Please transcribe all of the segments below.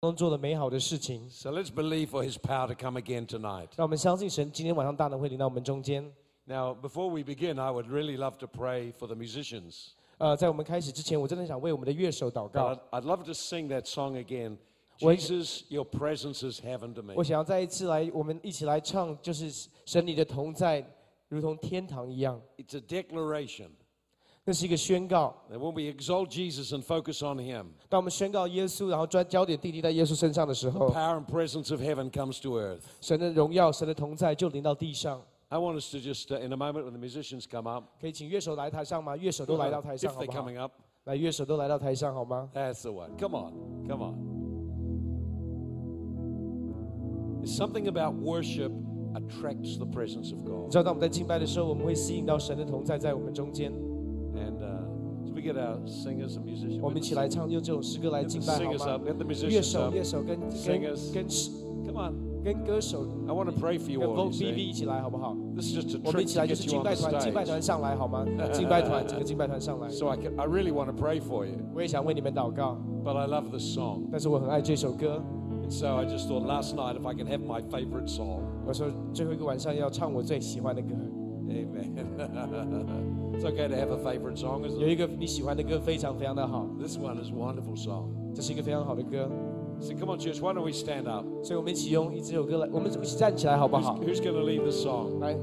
中做了美好的事情。 So let's believe for His power to come again tonight. 让我们相信神今天晚上大能会临到我们中间。 Now, before we begin, I would really love to pray for the musicians. 呃，在我们开始之前，我真的想为我们的乐手祷 But 告 I'd,。I'd love to sing that song again. Well, Jesus, your presence is heaven to me. 我想要再一次来，我们一起来唱，就是神你的同在，如同天堂一样。 It's a declaration 那是一个宣告。 that when we exalt Jesus and focus on Him, 当我们宣告耶稣，然后专焦点定定在耶稣身上的时 the 候， power and presence of heaven comes to earth. 神的荣耀、神的同在就临到地上。 I want us to just, uh, in a moment when the musicians come up, 可以请乐手来台上吗？乐手都来到台上 if 好 they're 不好？ coming up, 来，乐手都来到台上好吗？ that's the one. Come on, come on. There's something about worship attracts the presence of 你 God. 知道，当我们在敬拜的时候，我们会吸引到神的同在在我们中间。 And uh, so we get our singers and musicians. 我们一起来唱，用这首诗歌来 Let 敬 the 拜好 singers 吗 up. Let the 乐 musicians 手、 up. 乐手跟跟 Singers. 跟 Come on. 跟歌手 I want to pray for you 跟 all. Vogue you BV see. 一起来好不好？ This is just a 我们 trick 一起 to 来就 get 是 you 敬 on 拜 the 团，敬拜 stage. 团上来好吗？敬拜团，整个敬拜团上来。 So I, can, I really want to pray for you, 我也想为你们祷告， but I love this song. 但是我很爱这首歌。 And so I just thought last night if I can have my favorite song. 我说最后一个晚上要唱我最喜欢的歌， Amen. it's okay to have a favorite song, 有 isn't it? 一个你喜欢的歌非常非常的好， This one is a wonderful song. 这是一个非常好的歌， So come on, church, why don't we stand up? 所以我们一起用一这首歌来，我们一起站起来好不 Who's, 好？ who's going to lead the song? 来，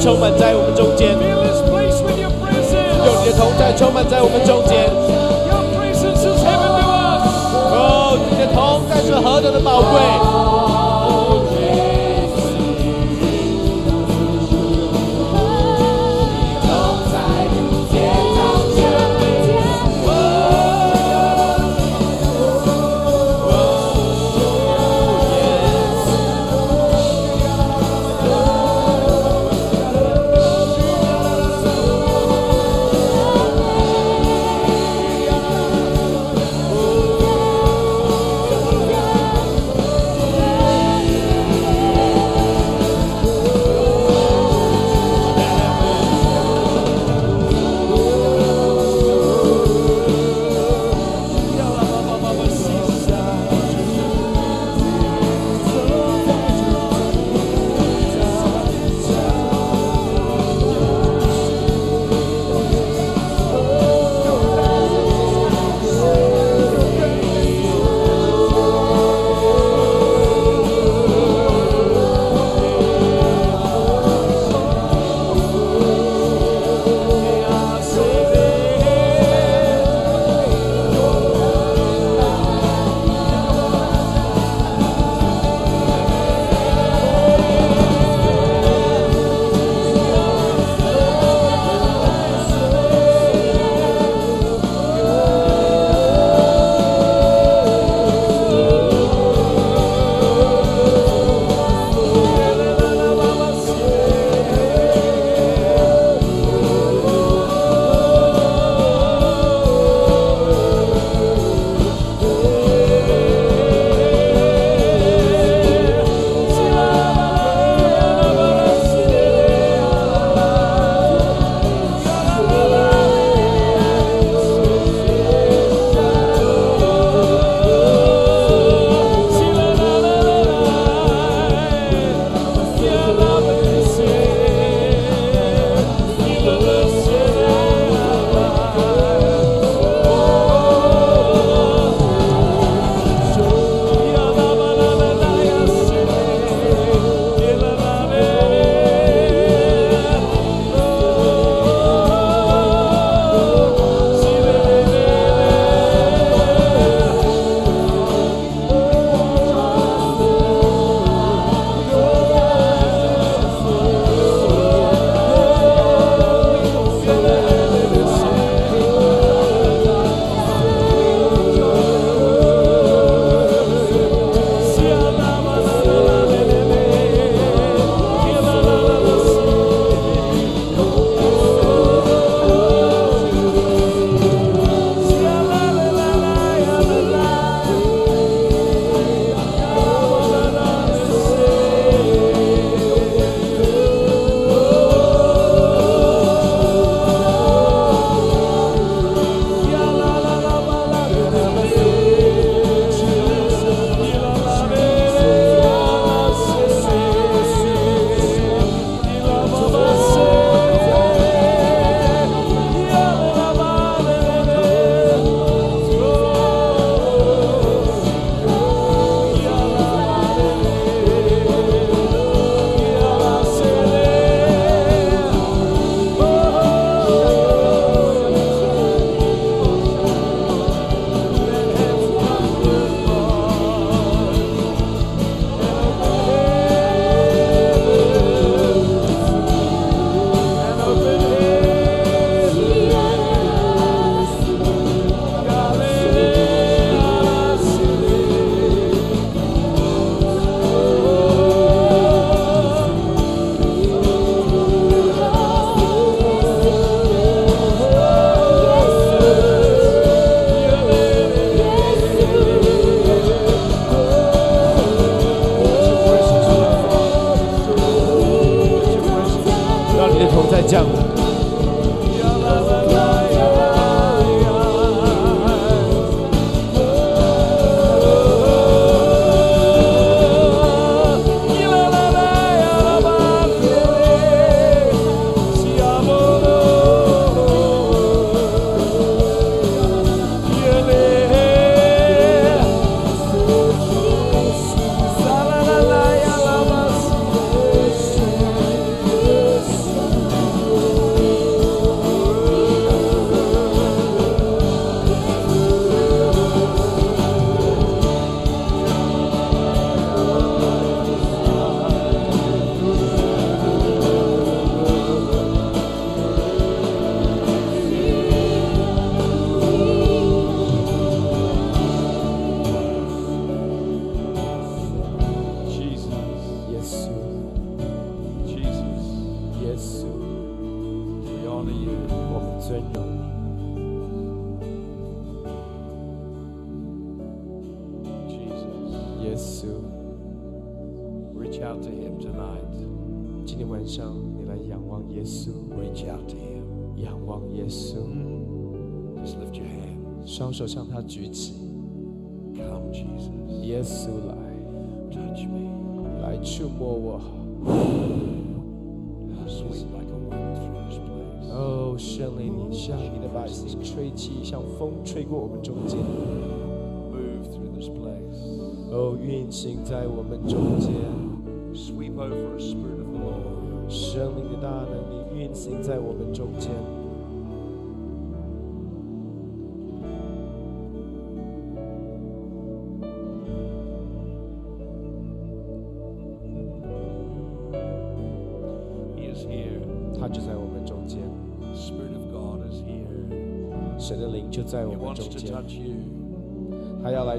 充满在我们中间 presence. 你的同在充满在我们中间。哦，你的同在是何等的宝贵！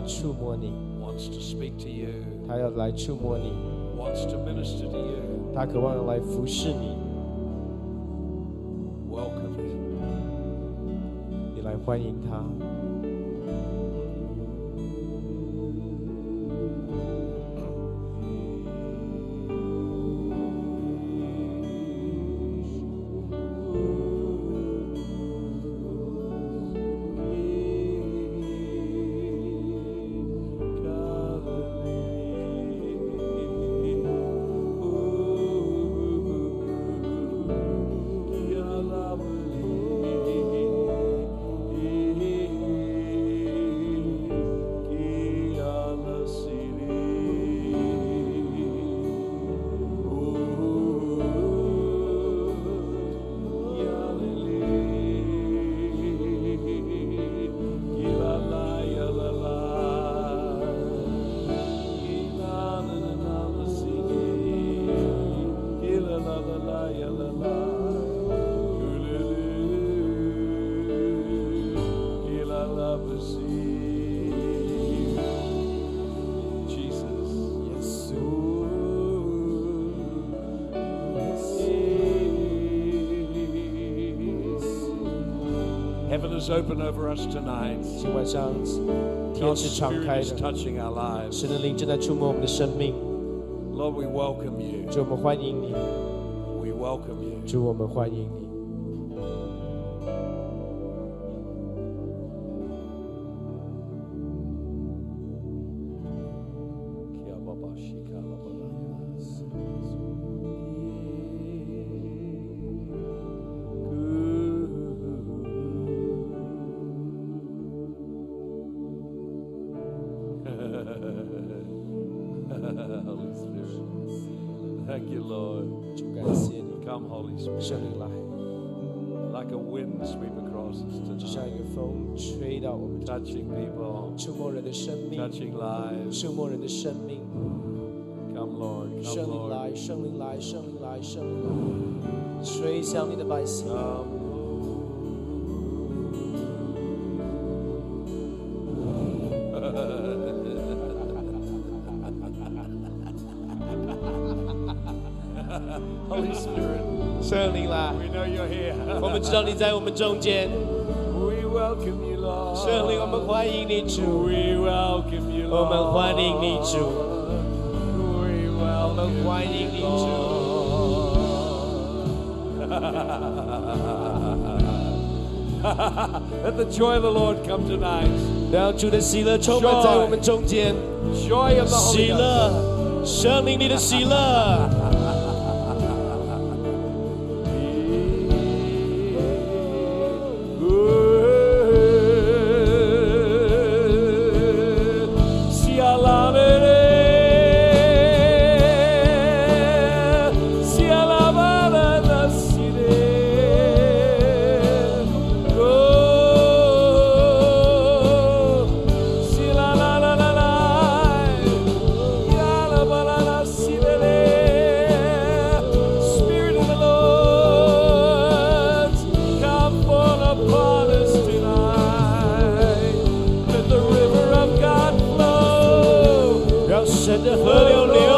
触摸你， Wants to speak to you. 他要来触摸你， Wants to minister to you. 他渴望来服侍你。 Welcome Him. 你来欢迎他。 open over us tonight. 今晚上天 God's 是敞 Spirit 开 is 的， touching our lives. 神的灵正在触摸我们的生命。 Lord, we welcome you. 主，我们欢迎你。 We welcome you. 主，我们欢迎你。 们中间。 We welcome you, Lord. 圣灵，我们欢迎你，主。 We welcome you, 我 Lord. 们欢迎你，主。 We 我 welcome 们欢迎你，主。 Let the joy of the Lord come tonight. 让主的喜乐充满在我们中间， Joy of the Holy 喜 Ghost. 乐，生命里的喜乐。 神的河流流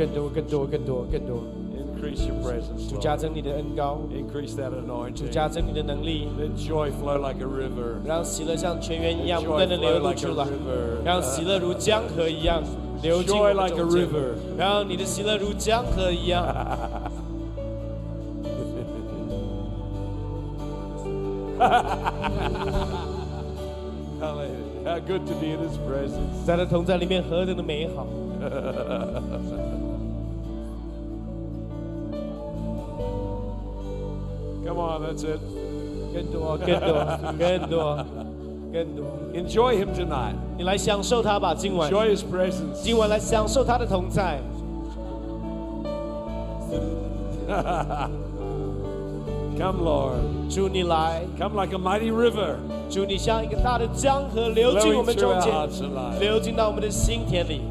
更多更多更多更多，Increase your presence, 主加增你的恩高，Increase that 主.加增你的能力，Let joy flow like a river. 让喜乐像泉源一样不断的流出来.让喜乐如江河一样流进我们间 river. 让你的喜乐如江河一样。Hallelujah. How good to be in His presence. 在他同在里面何等的美好！that's it. 更多更多更多更多， Enjoy Him tonight. 你来享受他吧，今晚 Enjoy His presence. 今晚来享受他的同在。 Come, Lord. 主你来， Come like a mighty river 主你像一个大的江河流进我 flowing 们 through 中 our 间， hearts and lives. 流进到我们的心田里。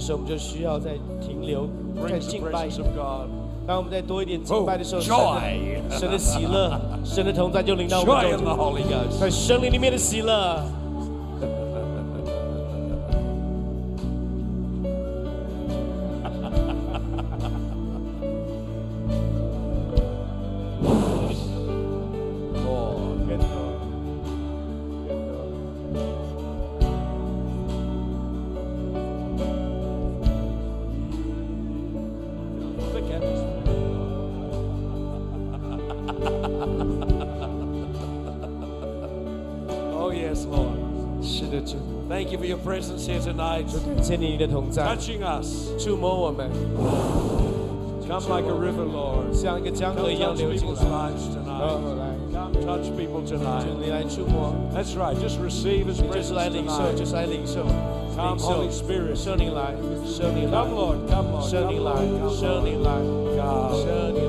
的时候我们就需要再停留，再敬拜.当我们再多一点敬拜的时候，Oh, 神的喜乐，神的同在就临到我们 Ghost. 在神灵里面的喜乐。Thank you for your presence here tonight. 感谢你的同在， Touching us. 触摸我们， Come like a river, Lord. 像一个江河 Come 一样 touch 流进 people's 来。 lives 哦 tonight. 来， Come touch people 主 tonight. 你来触摸， That's right. Just receive His 你就是 presence 来领受，就 tonight. 是来领受， Come, 领受 Holy Spirit. 圣灵来，圣灵来 Come, Lord. Come, Lord. 圣 Come, 灵 Lord. 来， Come, 圣 Lord. 灵来， God. 圣灵来，圣灵来，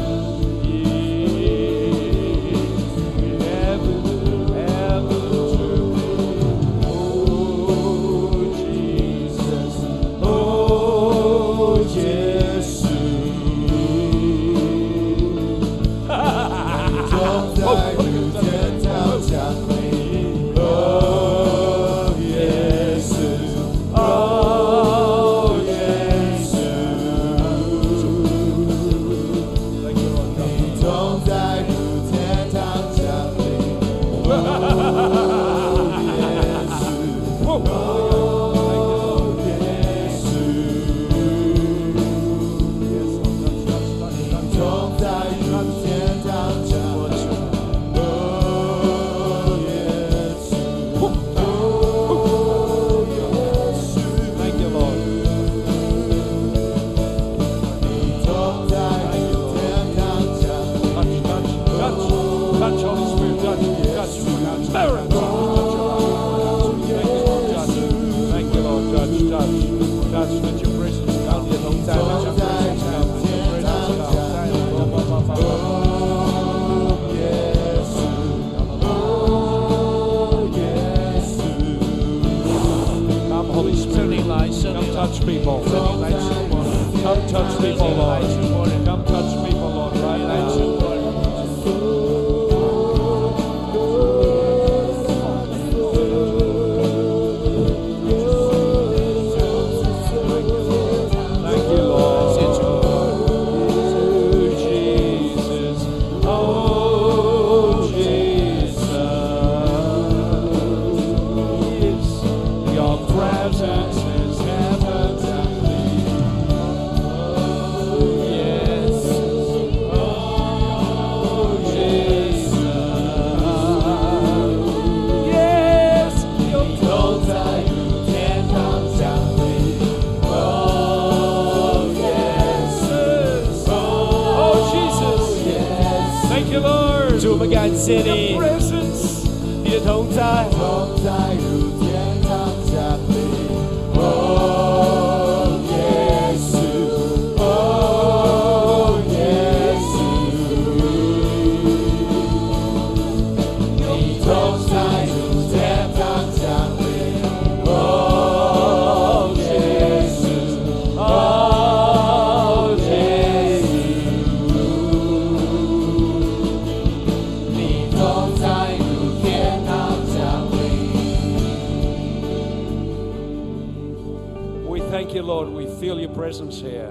Michigan City. presence You don't die. Don't die.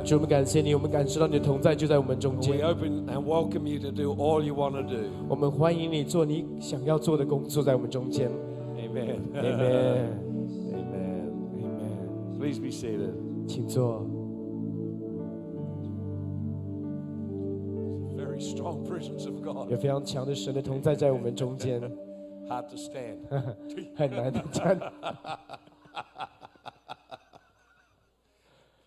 主，我们感谢你，我们感受到你的同在就在我们中 We 间。 open and welcome you to do all you want to do. 我们欢迎你做你想要做的工作，在我们中间。 Amen. Amen。 Amen. Amen。 Please be seated. 请坐。 Very strong presence of 有 God. 非常强的神的同在在我们中间， Hard to stand. 很难的站。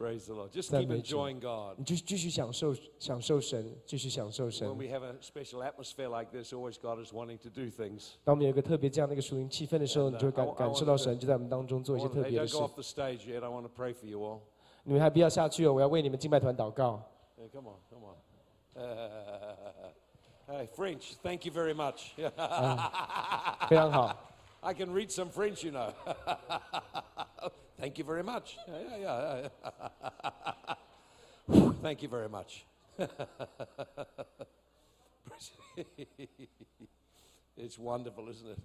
Praise the Lord. Just Thank keep you. enjoying God. 你就继续享受享受神，继续享受神 When。we have a special atmosphere like this, always God is wanting to do things. 当我们有一个特别这样的一个属灵气氛的时候， And, 你就会 uh, 感 I- I 感受到 wanted to- 神就在我们当中做一些 Well, 特 They 别的 don't 事 go。off the stage yet. I want to pray for you all. 你们还不要下去哦，我要为你们敬拜团祷告。 Hey, come on, come on. hey, French, thank you very much. 非常好， I can read some French, you know. Thank you very much. Yeah, yeah, yeah. Whew, Thank you very much. it's wonderful, isn't it?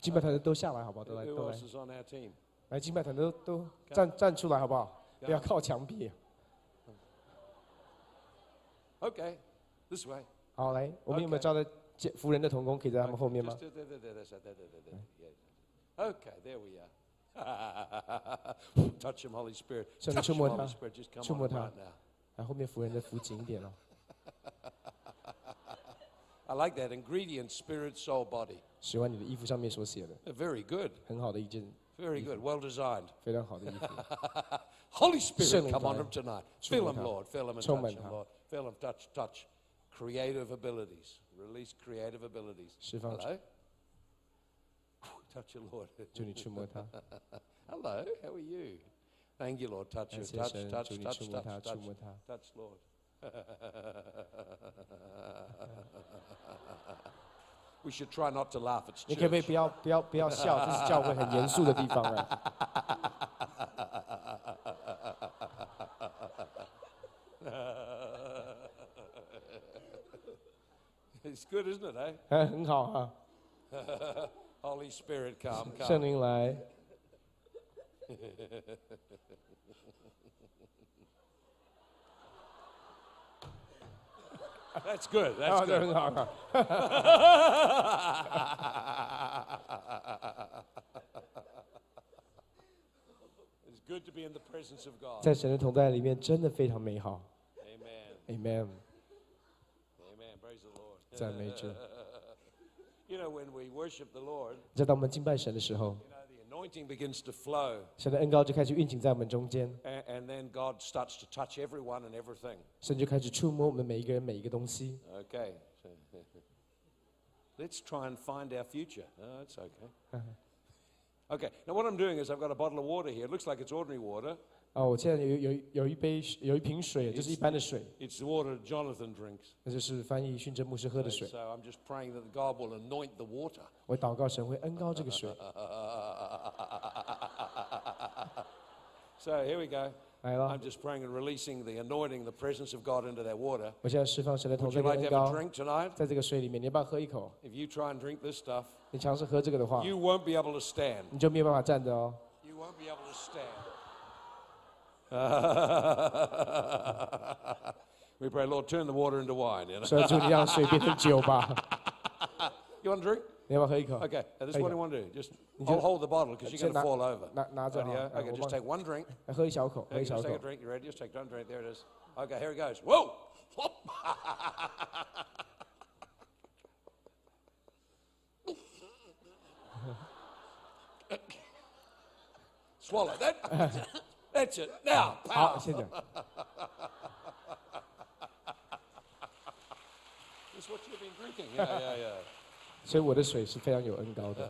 敬拜团的都下来好不好？都来 Who 都来 else，is on our team? 来敬拜团都都站站出来好不好？不要靠墙壁。Okay, this way. 好，来，我们有没有.招的见服人的童工可以在他们后面吗 Just？there, there, there, there, there, there, there, there. Yeah. Okay, there we are. Touch him, Holy Spirit. 圣灵 Touch 触 him, 摸 Holy 他 Spirit. Just come 触 on 摸 him 他 right now. 来，后面服人的扶紧一点哦。 I like that. Ingredient, spirit, soul, body. 喜欢你的衣服上面所写的， Uh, Very good. 很好的一件， Very good. Well designed. 非常好的衣服。 Holy Spirit,圣灵 come on 来 him tonight. 触 Fill 摸 him, 他 Lord. Fill him and 充 touch 满 him, 他 Lord. Fill him, touch, touch. Creative abilities. Release creative abilities. 释放 Hello. Touch you, Lord. 祝你触摸他， Hello. How are you? Thank you, Lord. Touch 感 you. 谢 Touch, 神， touch, 祝你 touch, 触摸 touch, 他，触 touch. 摸他。 Touch, Lord. we should try not to laugh. It's 你可不可以 church. 不要不要不要笑？这是教会很严肃的地方啊！ It's good, isn't it, eh? 哎，很好啊， Holy Spirit, come, 圣 come. 灵来， That's good. 啊 That's 这 good. 很好啊。 It's good to be in the presence of God. 在神的同在里面，真的非常美好。 Amen. Amen， Amen. Praise the Lord. 赞美主。 You know, when we worship the Lord, 在当我们敬拜神的时候， you know, the anointing begins to flow, 神的恩高就开始运行在我们中间， and, and then God starts to touch everyone and everything. 神就开始触摸我们每一个人每一个东西。 Okay. Let's try and find our future. Oh, that's okay. Okay. Now, what I'm doing is I've got a bottle of water here. It looks like it's ordinary water. 哦，我现在有有有一杯有一瓶水，就是一般的水， It's the water Jonathan drinks. 那就是翻译训真牧师喝的 So 水。 I'm just praying that God will anoint the water. 我祷告神会恩高这个水， So here we go. 来了 I'm，just praying and releasing the anointing, the presence of God into that water. 我现在释放神的同 Would 在 you 跟 like 恩 to have a 高， drink tonight? 在这个水里面，你要不要喝一口？ If you try and drink this stuff, 你尝试喝这个的话， you won't be able to stand. 你就没有办法站着哦。 You won't be able to stand. we pray, Lord, turn the water into wine. You, know? 所以祝你让水变成酒吧。 you want a drink? 你要不要喝一口？ Okay, now this is Hey, what I want to do. Just you hold, just- hold the bottle because you're just going to na- fall over. 拿拿着哈 Rightio?，哎 Okay, 我 just 帮 take one drink. 来喝一小口，喝 Okay, 一小 just take 口 a。drink. You ready? Just take one drink. There it is. Okay, here it goes. Whoa! Whoop. Swallow that. That's it. Now, 好， power. 现在 This is what you've been drinking. Yeah, yeah, yeah. 所以我的水是非常有恩高的。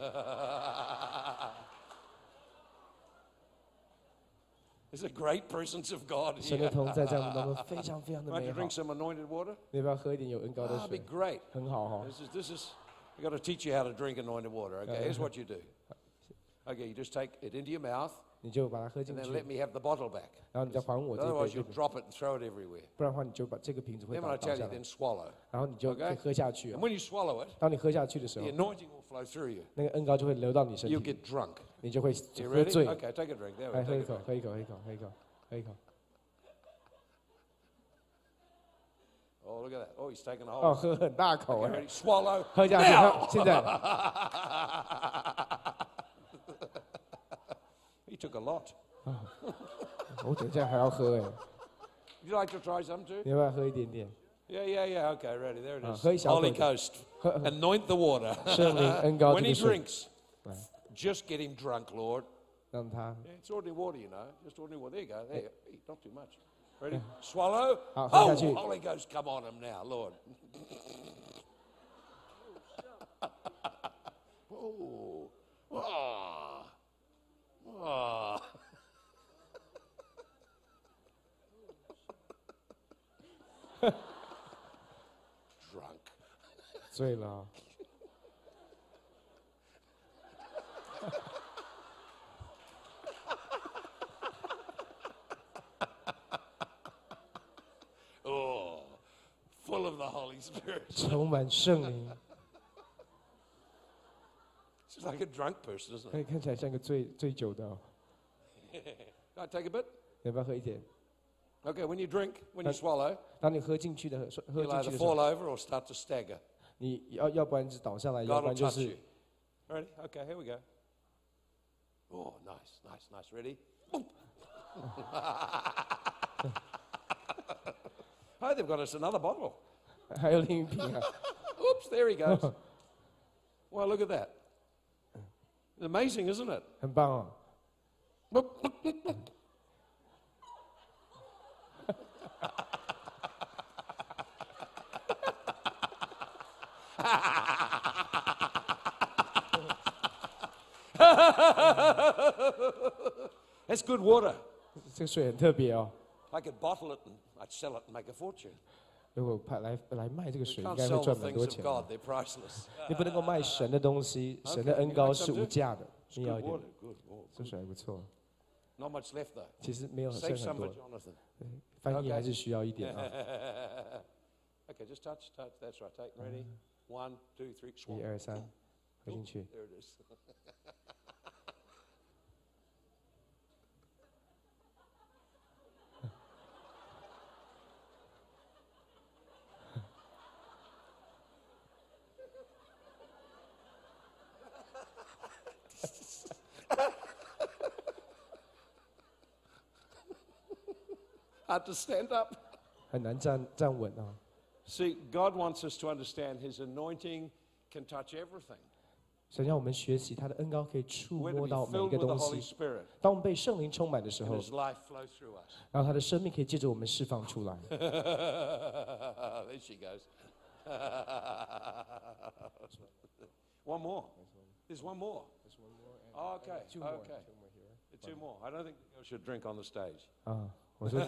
There's a great presence of God 神的 here. 同在在我们当中非常非常的 Won't 美 you 好 drink。some anointed water? 你要不要喝一点有恩高的 That'd be 水？ great. 很好哈、 This is this is I got to teach you how to drink anointed water. Okay, here's what you do. Okay, you just take it into your mouth 你就把它喝进 and then 去，let me have the bottle back. 然后你再还我这个 you'll 子，drop it and throw it everywhere. 不然的话你就把这个瓶子会 Then 倒下 you, 来 then，swallow. 然后你就可以 Okay 喝下去 And 啊。when you swallow it, 当你喝下去的时 the 候，anointing will flow through you. 那个恩膏就会流到你身 You 体，get drunk. 你就会 You 喝 ready? 醉。Okay, take a drink. There we 来 go. 喝一 a 口，drink. 喝一口，喝一口，喝一口，喝一口。Oh, look at that. Oh, he's taking a 哦，hold. 喝很大口 Okay, 哎 ready?，Swallow. 喝下去。现在 took a lot. 我等一下还要喝哎， Would you like to try some too? 你要不要喝一点点？ Yeah, yeah, yeah. Okay, ready. There it Ah, is. 喝一小口 Holy 就 Ghost. 喝 Anoint the water. 圣灵恩高 When 这 he 个水， drinks, just get him drunk, Lord. 让他 Yeah, it's ordinary water, you know. Just ordinary water. There you go. There you go. Eat, Not too much. Ready? Swallow. Ah, Oh, 喝下去。 Holy Ghost, come on him now, Lord. oh. Ah. Oh. Drunk. Oh, full of the Holy Spirit. 充满圣灵， It's like a drunk person, isn't 看 it? 看起来像个醉醉酒的哦。 Can I take a bit? 你要不要喝一点？ Okay, when you drink, when you Uh, swallow, 当你喝进去的喝喝 you'll 进去 either 的时候 fall，over or start to stagger. 你要要不然是倒下来，要 God 不 will 然就 touch 是 you. Ready? Okay, here we go. Oh, nice, nice, nice. Ready? Boom. oh, they've got us another bottle. 还有另一瓶啊。 Oops, there he goes. well, look at that. It's amazing, isn't it? 很棒哦。 That's good water. 这个水很特别哦。 I could bottle it and I'd sell it and make a fortune. 如果派来来卖这个水应该会赚很多钱 你不能够卖神的东西神的恩高是无价的重要一点。这水还不错。其实没有剩很多。翻译还是需要一点啊。Ok just touch touch. That's right. Take ready. One two three. 一二三喝进去。how to stand up. 很难站站稳啊。See, God wants us to understand His anointing can touch everything. 神让我们学习他的恩膏可以触摸到每一个东西。当我们被圣灵充满的时候，然后他的生命可以借着我们释放出来。There she goes. One more. There's one more. Okay. Okay. Two more. I don't think you should drink on the stage. Uh-huh. 啊，我说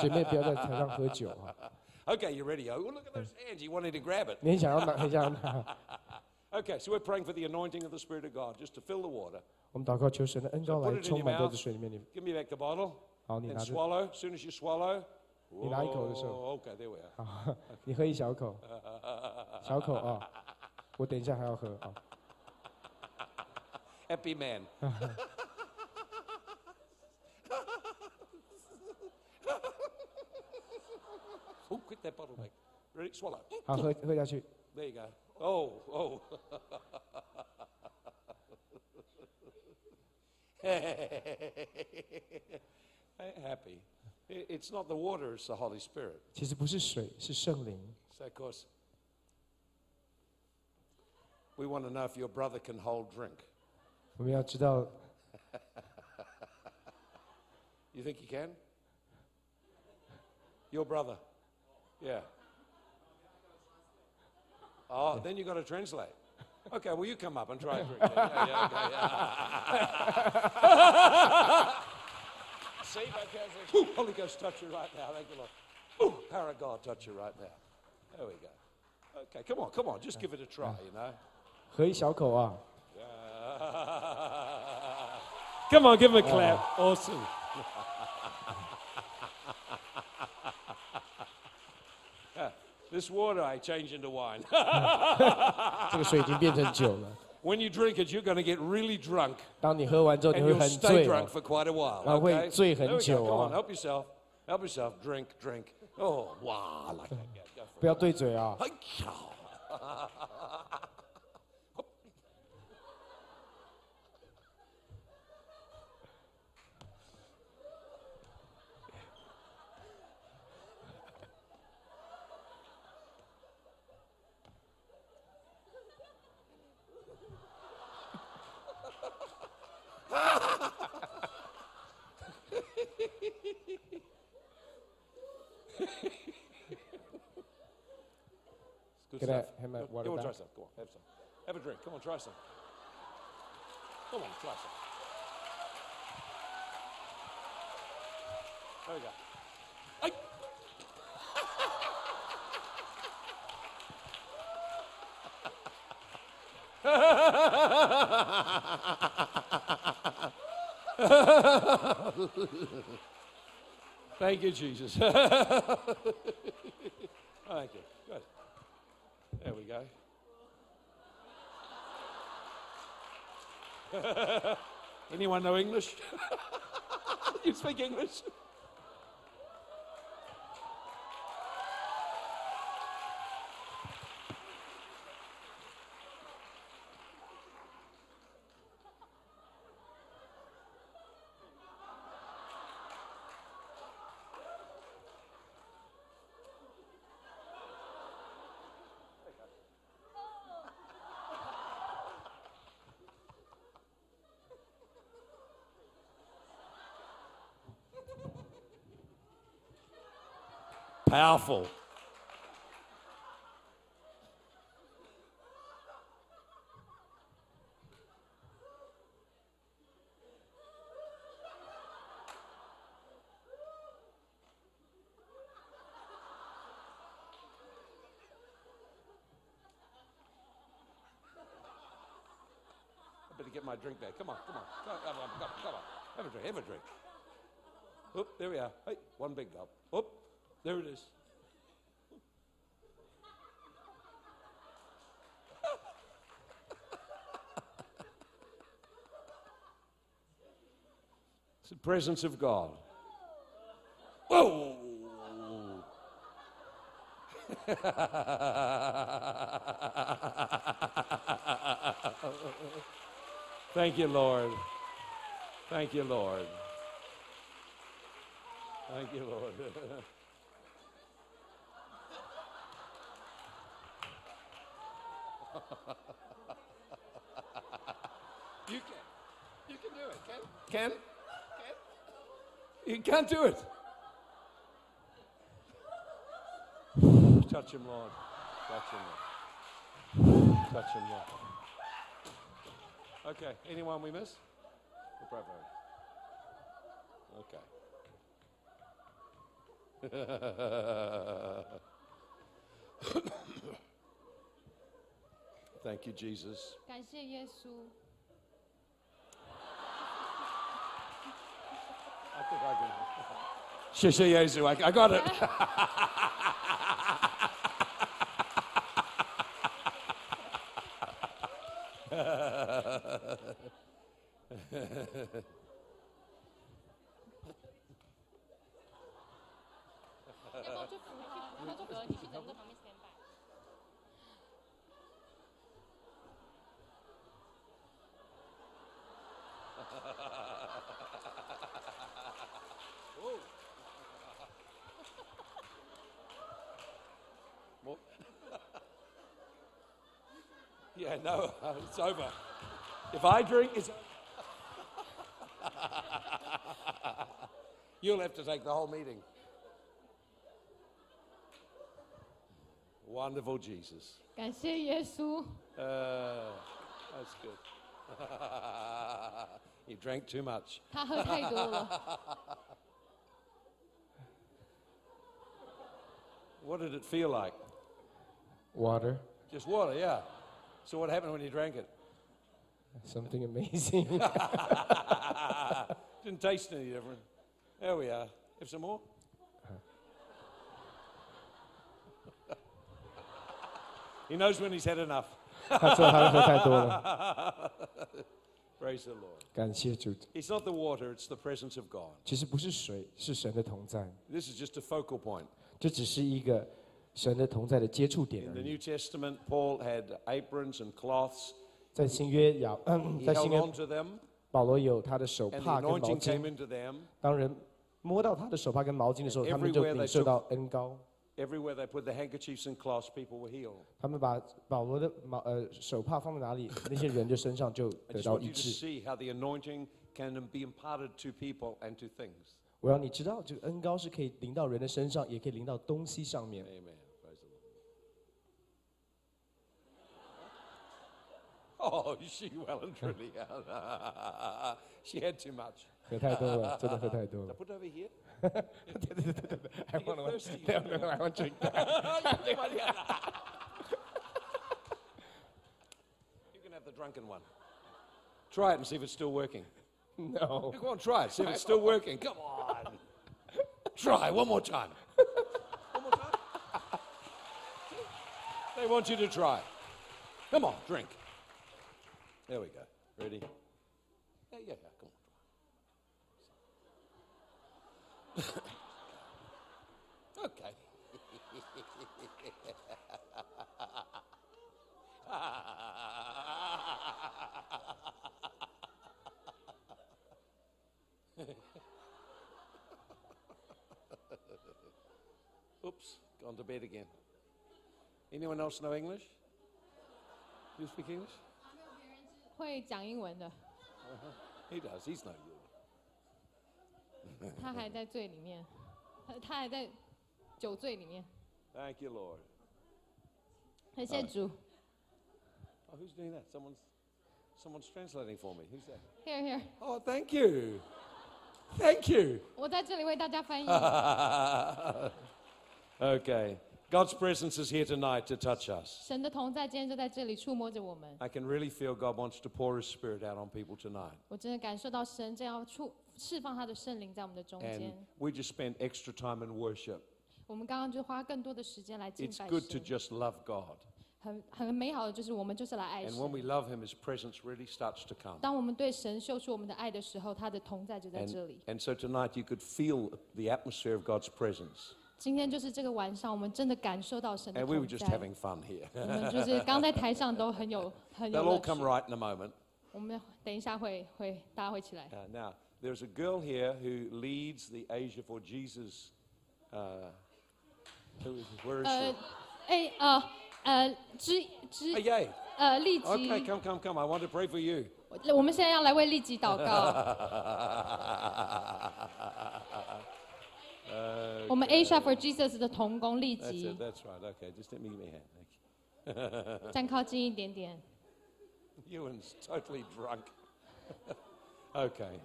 姐妹不要在台上喝酒啊！Okay, you ready? Oh, look at those hands. You wanted to grab it. 你很想要拿，很想要拿。Okay, so we're praying for the anointing of the Spirit of God just to fill the water. 我们祷告，求神的恩 So 膏 put 来 it in 充 your 满在 mouth. 这水里面。你 Give me back the bottle 好，你 and 拿着，swallow. As soon as you swallow. 你拿一口的时候，Oh, okay, there we are. 好，你喝一小口，小口啊。我等一下还要喝啊。Happy man. back. Ready? Swallow. 好，喝喝下去。 There you go. Oh, oh. Happy. I- It's not the water, it's the Holy Spirit. 其实不是水，是圣灵。 So, of course, we want to know if your brother can hold drink. 我们要知道， You think he can? Your brother? Yeah. Oh, then you got to translate. Okay, well, you come up and try a drink. then. Yeah, yeah, okay, yeah. See, okay, Ooh, Holy Ghost, touch you right now. Thank you, Lord. Ooh, power of God, touch you right now. There we go. Okay, come on, come on, just give it a try, you know. 喝一小口啊。 Come on, give him a clap. Awesome. this water I change into wine. 这个水已经变成酒了。 when you drink it, you're going to get really drunk 当你喝完之后，你 and 会 you'll 很 stay 醉 drunk 哦。 for quite a while. 然后会 Okay? 醉很 There we go. 久 Come 哦 on, help yourself. Help yourself. Drink, drink. Oh, wow, like that. Yeah, go for 不要对嘴啊。 it. Hey-chow. drink. Come on, try some. Come on, try some. There we go. Ay. Thank you, Jesus. Thank you. Good. There we go. Anyone know English? you speak English? Powerful. I better get my drink back. Come on, come on. Come on, come on, come on, come on. Have a drink, have a drink. Oop, there we are. Hey, one big gulp. Oop, there it is. It's the presence of God. Whoa! Thank you, Lord. Thank you, Lord. Thank you, Lord. you can. You can do it. Can? Can? Can? You can't do it. Touch him, Lord. Touch him, Lord. Touch him, Lord. Okay. Anyone we miss? We'll pray for him. Okay. Thank you, Jesus. 感谢耶稣， Shishayezu. I, I got it. yeah, no, it's over. If I drink, it's You'll have to take the whole meeting. Wonderful Jesus. 感谢耶稣， Uh, that's good. you drank too much. 他喝太多了。 What did it feel like? Water, Just water, yeah. So what happened when you drank it? something amazing. Didn't taste any different. There we are. Have some more? he knows when he's had enough. 他说他喝太多了， Praise the Lord. 感谢主。 It's not the water, it's the presence of God. 其实不是水，是神的同在， This is just a focal point. 这只是一个 神的同在的接触点 the 已。New Testament, Paul had aprons and cloths. 在新约亚，He 在新约保罗有他的手帕跟毛巾。当人摸到他的手帕跟毛巾的时候，他们就领受到恩高。Everywhere they put the handkerchiefs and cloths, people were healed. 他们把保罗的毛呃手帕放在哪里，那些人就身上就得到医治。see how the anointing can be imparted to people and to things. 我让你知道，这个恩高是可以淋到人的身上，也可以淋到东西上面。Amen. Oh, she well and truly. she had too much. 喝太多了，真的喝太多 I 了。 put it over here. I want one. thirsty. No, no, no, I want drink that. you can have the drunken one. Try it and see if it's still working. No. Go on, try it. See if it's still working. Come on. Try one more time. One more time. They want you to try. Come on, drink. There we go. Ready? Yeah, yeah, yeah. Come on. okay. Oops, gone to bed again. Anyone else know English? Do You speak English? 会讲英文的，He does. He's no good. 他还在醉里面，他他还在酒醉里面。Thank you, Lord. 感谢主。Oh, who's doing that? Someone's, someone's translating for me. Who's that? Here here，Oh, thank you. Thank you. 我在这里为大家翻译。okay. God's presence is here tonight to touch us. 神的同在今天就在这里触摸着我们， I can really feel God wants to pour His Spirit out on people tonight. 我真的感受到神正要触释放他的圣灵在我们的中 And 间。 we just spent extra time in worship. 我们刚刚就花更多的时间来敬 It's 拜 good to 神， just love God. 很很美好的就是我们就是来爱 And when we 神。 love Him, His presence really starts to come. 当我们对神秀出我们的爱的时候，他的同在就在 And, 这里。 and so tonight you could feel the atmosphere of God's presence. 今天就是这个晚上，我们真的感受到神的 And we were 同 just 在。having fun here. 我们就是刚在台上都很有很有 They'll 乐 all come。right in a moment. 我们等一下会会大家会起来。Uh, now, there's a girl here who leads the Asia for Jesus. Uh, who is, where is 呃 she?，哎呃呃，之 Oh, 之 yay. 呃立 Okay, 即，come, come, come. I want to pray for you. 我们现在要来为立即祷告。我们 Asia for Jesus 的童工立 That's 即 it. That's right. Okay, just let me give me a hand. Thank you. 站靠近一点点。 Ewan's totally drunk. okay.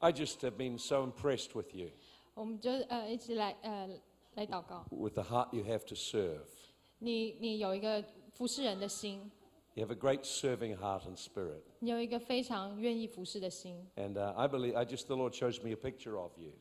I just have been so impressed with you, 我们就呃一起来呃来祷告。 with the heart you have to serve. 你你有一个服侍人的心， You have a great serving heart and spirit. 你有一个非常愿意服侍的心。 And uh, I believe, I just, the Lord shows me a picture of you.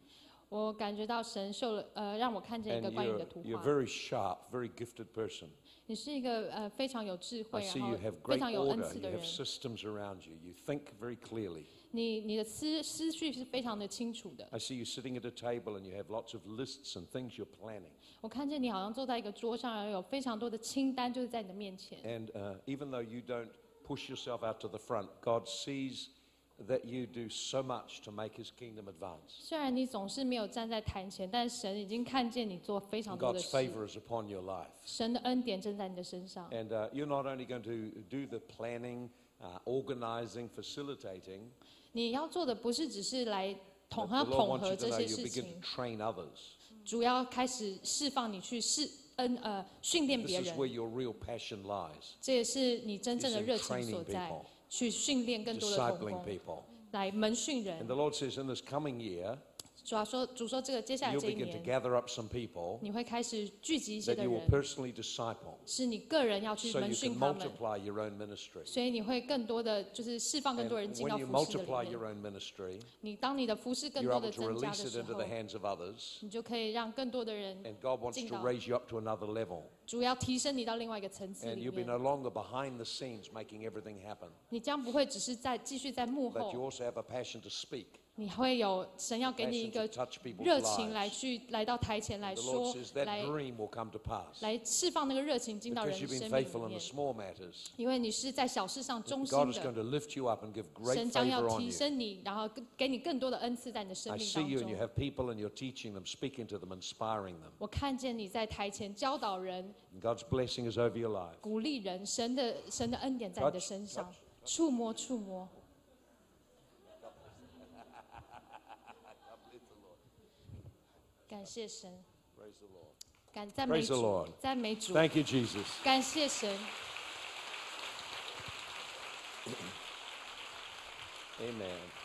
我感觉到神秀了，呃，让我看见一个 And 关于你 you're, 的图 you're 画。 very sharp, very gifted person. 你是一个呃非常有智 I 慧， see 然 you 后 have 非 great 常有恩 order. 赐 You 的人 have。systems around you. You think very clearly. 你你的思思绪是非常的清楚的。 I see you sitting at a table and you have lots of lists and things you're planning. 我看见你好像坐在一个桌上，然后有非常多的清单，就是在你的面前。 And uh, even though you don't push yourself out to the front, God sees that you do so much to make His kingdom advance. 虽然你总是没有站在坛前，但神已经看见你做非常 And 多的 God's 事。 favor is upon your life. 神的恩典正在你的身上。 And uh, you're not only going to do the planning, uh, organizing, facilitating, 你要做的不是只是来 but 统 the 合 Lord 统 wants 合 you to 这 know 些 you 事 begin 情 to，train others. 主要开始释放你去释恩呃训练 This 别 is 人 where，your real passion lies. 这也是你真正 is 的 in 热情 training 所在 people,， 去训练更多的童 discipling 工， people. 来门训 And 人。 the Lord says in this coming year, 主要说主说这个接下来 you'll 这一 begin to 年，gather up some people 你会开始聚集一些 that 的 you will 人，personally disciple 是你个人要去 so 门 you 训 can 他们，multiply your own ministry. 所以你会更多的就是释放更 And 多人进 when 到 you 服侍的 multiply 里 your 面。own ministry, 你当你的服饰更 you're 多 able 的 to 增加 release 的 it 时 into 候 the，hands of others. 你就可以让更多的人 And God wants 进 to 到 raise you up to another level. 主要提升你到另外一个层次 And 里 you'll be 面 no。longer behind the scenes making everything happen. 你将不会只是在继续在幕 But you 后，also have a passion to speak, 你会有神要给你一个热情来去来到台前来说来来释放那个热情进到人生里面。因为你是在小事上忠心的。神将要提升你然后给你更多的恩赐在你的生命当中。我看见你在台前教导人鼓励人神的神的恩典在你的身上。触摸触摸。感谢神， Praise the Lord. 感赞美 Praise the 主 Lord，赞美主， Thank you, Jesus. 感谢神。 Amen.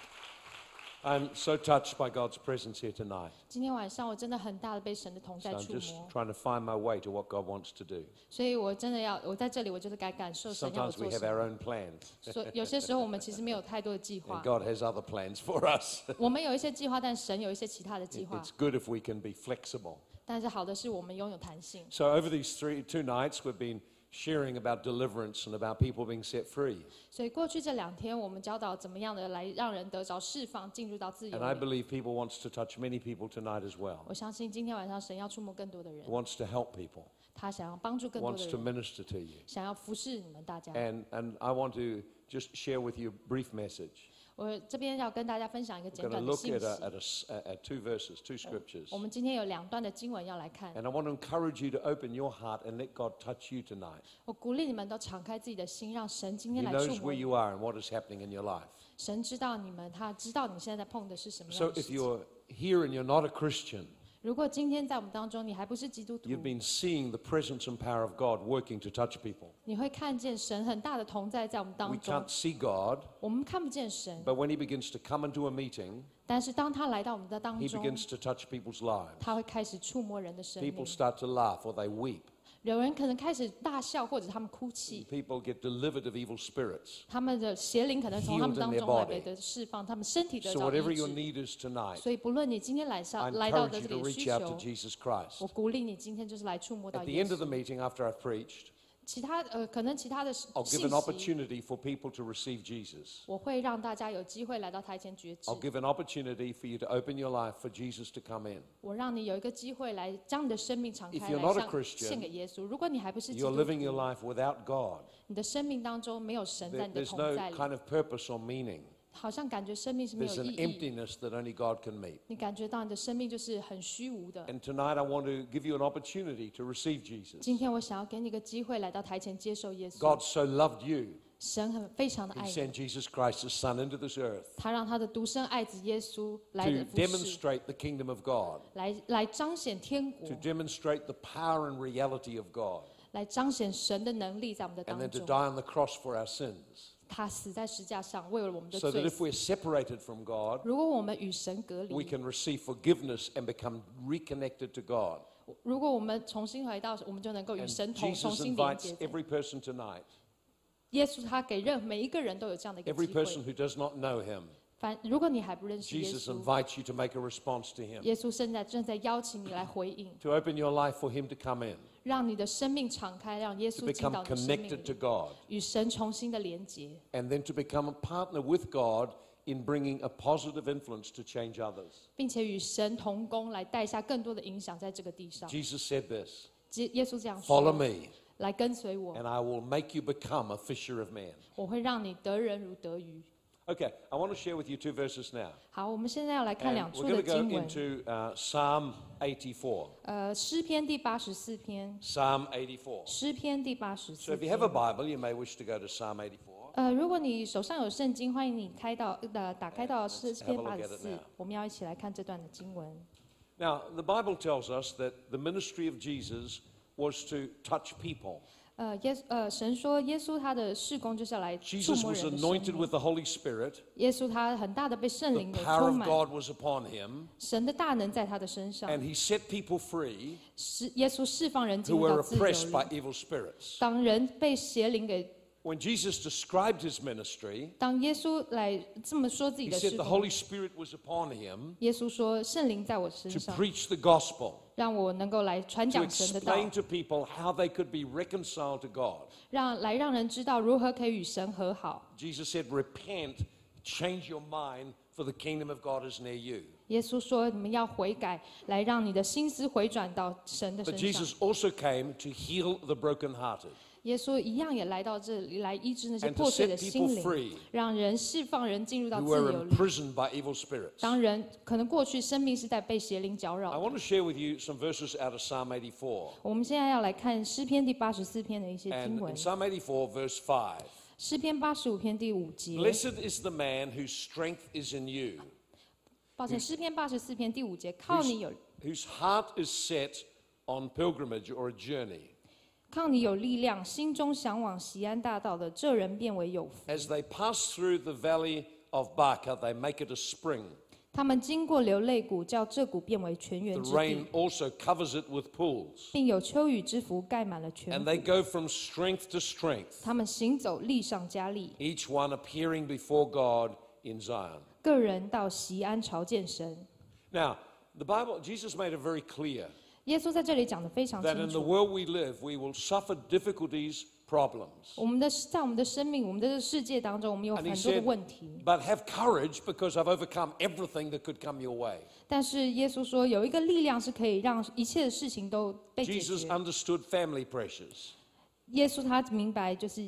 I'm so touched by God's presence here tonight. 今天晚上我真的很大的被神的同 So 在 I'm 触 just 摸， trying to find my way to what God wants to do. 所以我真的要我在这里，我就是该感受神要我 Sometimes we 做 have 什 our 么。 own plans, 所以有些时候我们其实没有太多的计 and 划， God has other plans for us. 我们有一些计划，但神有一些其他的计划 It's。good if we can be flexible. 但是好的是我们拥有弹性。 So over these three two nights, we've been sharing about deliverance and about people being set free. 所以过去这两天，我们教导怎么样的来让人得着释放，进入到自由 And I 里。 believe people wants to touch many people tonight as well. 我相信今天晚上神要触摸更多的人， Wants to help people. 他想要帮助更多的 Wants to 人， minister to you. 想要服侍你们大家。 And and I want to just share with you a brief message. 我这边要跟大家分享一个 I'm 简 going to 短的 look 信 at, 息 a, at, a s- at- at two verses, two scriptures. 我们今天有两段的经文要来看， And I want to encourage you to open your heart and let God touch you tonight. 我鼓励你们都敞开自己的心，让神今 He 天来触 knows 摸 where 你 you are and what is happening in your life. 神知道你们，他知道你现在在碰的是什么样 So 的 if 事情。 you're here and you're not a Christian, 如果今天在我们当中你还不是基督徒， you've been seeing the presence and power of God working to touch people. 你会看见神很大的同在在我们 We 当中 can't。see God, 我们看不见神， but when He begins to come into a meeting, 但是当他来到我们的当 He 中， begins to touch people's lives. 他会开始触摸人的生命 People。start to laugh or they weep. 有人可能开始大笑，或者他们哭泣。 People get delivered of evil spirits. 他们的邪灵可能从他们 Healed in 当 their 中来 body. 被得释放，他们身体得 So 着 whatever 医 your 治。 need is tonight, 所以不论你今天来 I 上来到 encourage 的 you 这 to 里的需 reach out to 求， Jesus Christ. 我鼓励你今天就是来触摸到 At the 耶 end of the 稣。 meeting, after I've preached, 其他呃，可能其他的 I'll give an opportunity for people to receive Jesus. 我会让大家有机会来到台前决志 I'll。give an opportunity for you to open your life for Jesus to come in. If you're not a Christian, You're living your life without God. there's no kind of purpose or meaning. 好像感觉生命是没 There's 有 an 意义。 emptiness that only God can meet. 你感觉到你的生命就是很虚无的。 And tonight I want to give you an opportunity to receive Jesus. 今天我想要给你一个机会来到台前接受耶稣。 God so loved you, 神很非常的 He 爱你， sent Jesus Christ, His Son, into this earth 他让他的独生爱子耶稣来 to 的服侍， demonstrate the kingdom of God, 来来彰显天国 to，demonstrate the power and reality of God, 来彰显神的能力在我们的 and 当 then to 中。 die on the cross for our sins. 他死在石架上，为了我们的 So that 罪 if 死。 we're separated from God, 如果我们与神隔 we 离， can receive forgiveness and become reconnected to God. 如果我们重新回到，我们就能够与 And 神同重 Jesus 新连 invites 接在。 every person tonight, 耶稣他给任每一个人都有这样的一个 every 机 person 会， who does not know Him, 凡如果你还不认识耶 Jesus 稣， invites you to make a response to him, 耶稣现在正在邀请你来回应， to open your life for him to come in, 让你的生命敞开，让耶 to 稣进 become 到你的生命 connected to 里， God, 与神重新的连结， and then to become a partner with God in bringing a positive influence to change others. 并且与神同工，来带下更多的影响在这个地上。 Jesus said this 耶耶稣这样 Follow 说 me,：“ 来跟随我， and I will make you become a fisher of men. 我会让你得人如得鱼。 Okay, I want to share with you two verses now. ”好，我们现在要来看 And 两 we're 处 going 的 to go 经文。 into uh, Psalm 84. 呃，诗篇第八十四篇， Psalm 84. 诗篇第八十 So 四 if you have a 篇。 Bible, you may wish to go to Psalm 84. 呃，如果你手上有圣经，欢迎你开到呃打开到 let's 诗 have a 篇 look 八 at 十 it 四 now.，我们要一起来看这段的经文。 Now, the Bible tells us that the ministry of Jesus was to touch people. 呃，耶呃，神说耶稣他的事工就是要来触 Jesus 摸 was 人的生 anointed 命。with the Holy Spirit. 耶稣他很大的被圣 The 灵给 power 充 of 满，God was upon him, 神的大能在他的身上，and he set people free 是耶稣释放人进入 were 到自由 oppressed by 里。evil spirits. 当人被邪灵给，When Jesus described his ministry, 当耶稣来这么说自己 he 的 said 事 the 工， Holy Spirit was upon him 耶稣说圣灵在我身 to 上， preach the gospel, 让我能够来传 to 讲神的道， explain to people how they could be reconciled to God. 让来让人知道如何可以与神和好。 Jesus said, Repent, change your mind, for the kingdom of God is near you. 耶稣说你们要悔改，来让你的心思回转到神的 But 身上。 Jesus also came to heal the brokenhearted 耶稣一样也来到这里来医治那些破碎的心灵，让人释放人进入到自由里。imprisoned by evil spirits. 当人可能过去生命是在被邪灵搅扰的。want to share with you some verses out of Psalm 84. 我们现在要来看诗篇第八十四篇的一些经文。Psalm 84, verse 5, 诗篇八十五篇第五节，Blessed is the man whose strength is in you, 抱歉，诗篇八十四篇第五节，靠你有 whose heart is set on pilgrimage or a journey. 靠你有力量，心中向往西安大道的，这人变为有福。As they pass through the valley of Baca, they make it a spring. 他们经过流泪谷，叫这谷变为泉源 The 之 rain 地，also covers it with pools. 并有秋雨之福盖满了 And 泉 they。go from strength to strength, 他们行走力上加力，each one appearing before God in Zion. 个人到西安朝见神。Now, the Bible, Jesus made it very clear 耶稣在这里讲的非常 that 清 in the 楚。 world we live, we will suffer difficulties, problems. 我们的在我们的生命，我们的世界当中，我们有 And he 很多的 said, 问题。 but have courage because I've overcome everything that could come your way. 但是耶稣说，有一个力量是可以让一切的事情都被解 Jesus 决。 understood family pressures. 耶稣他明白，就是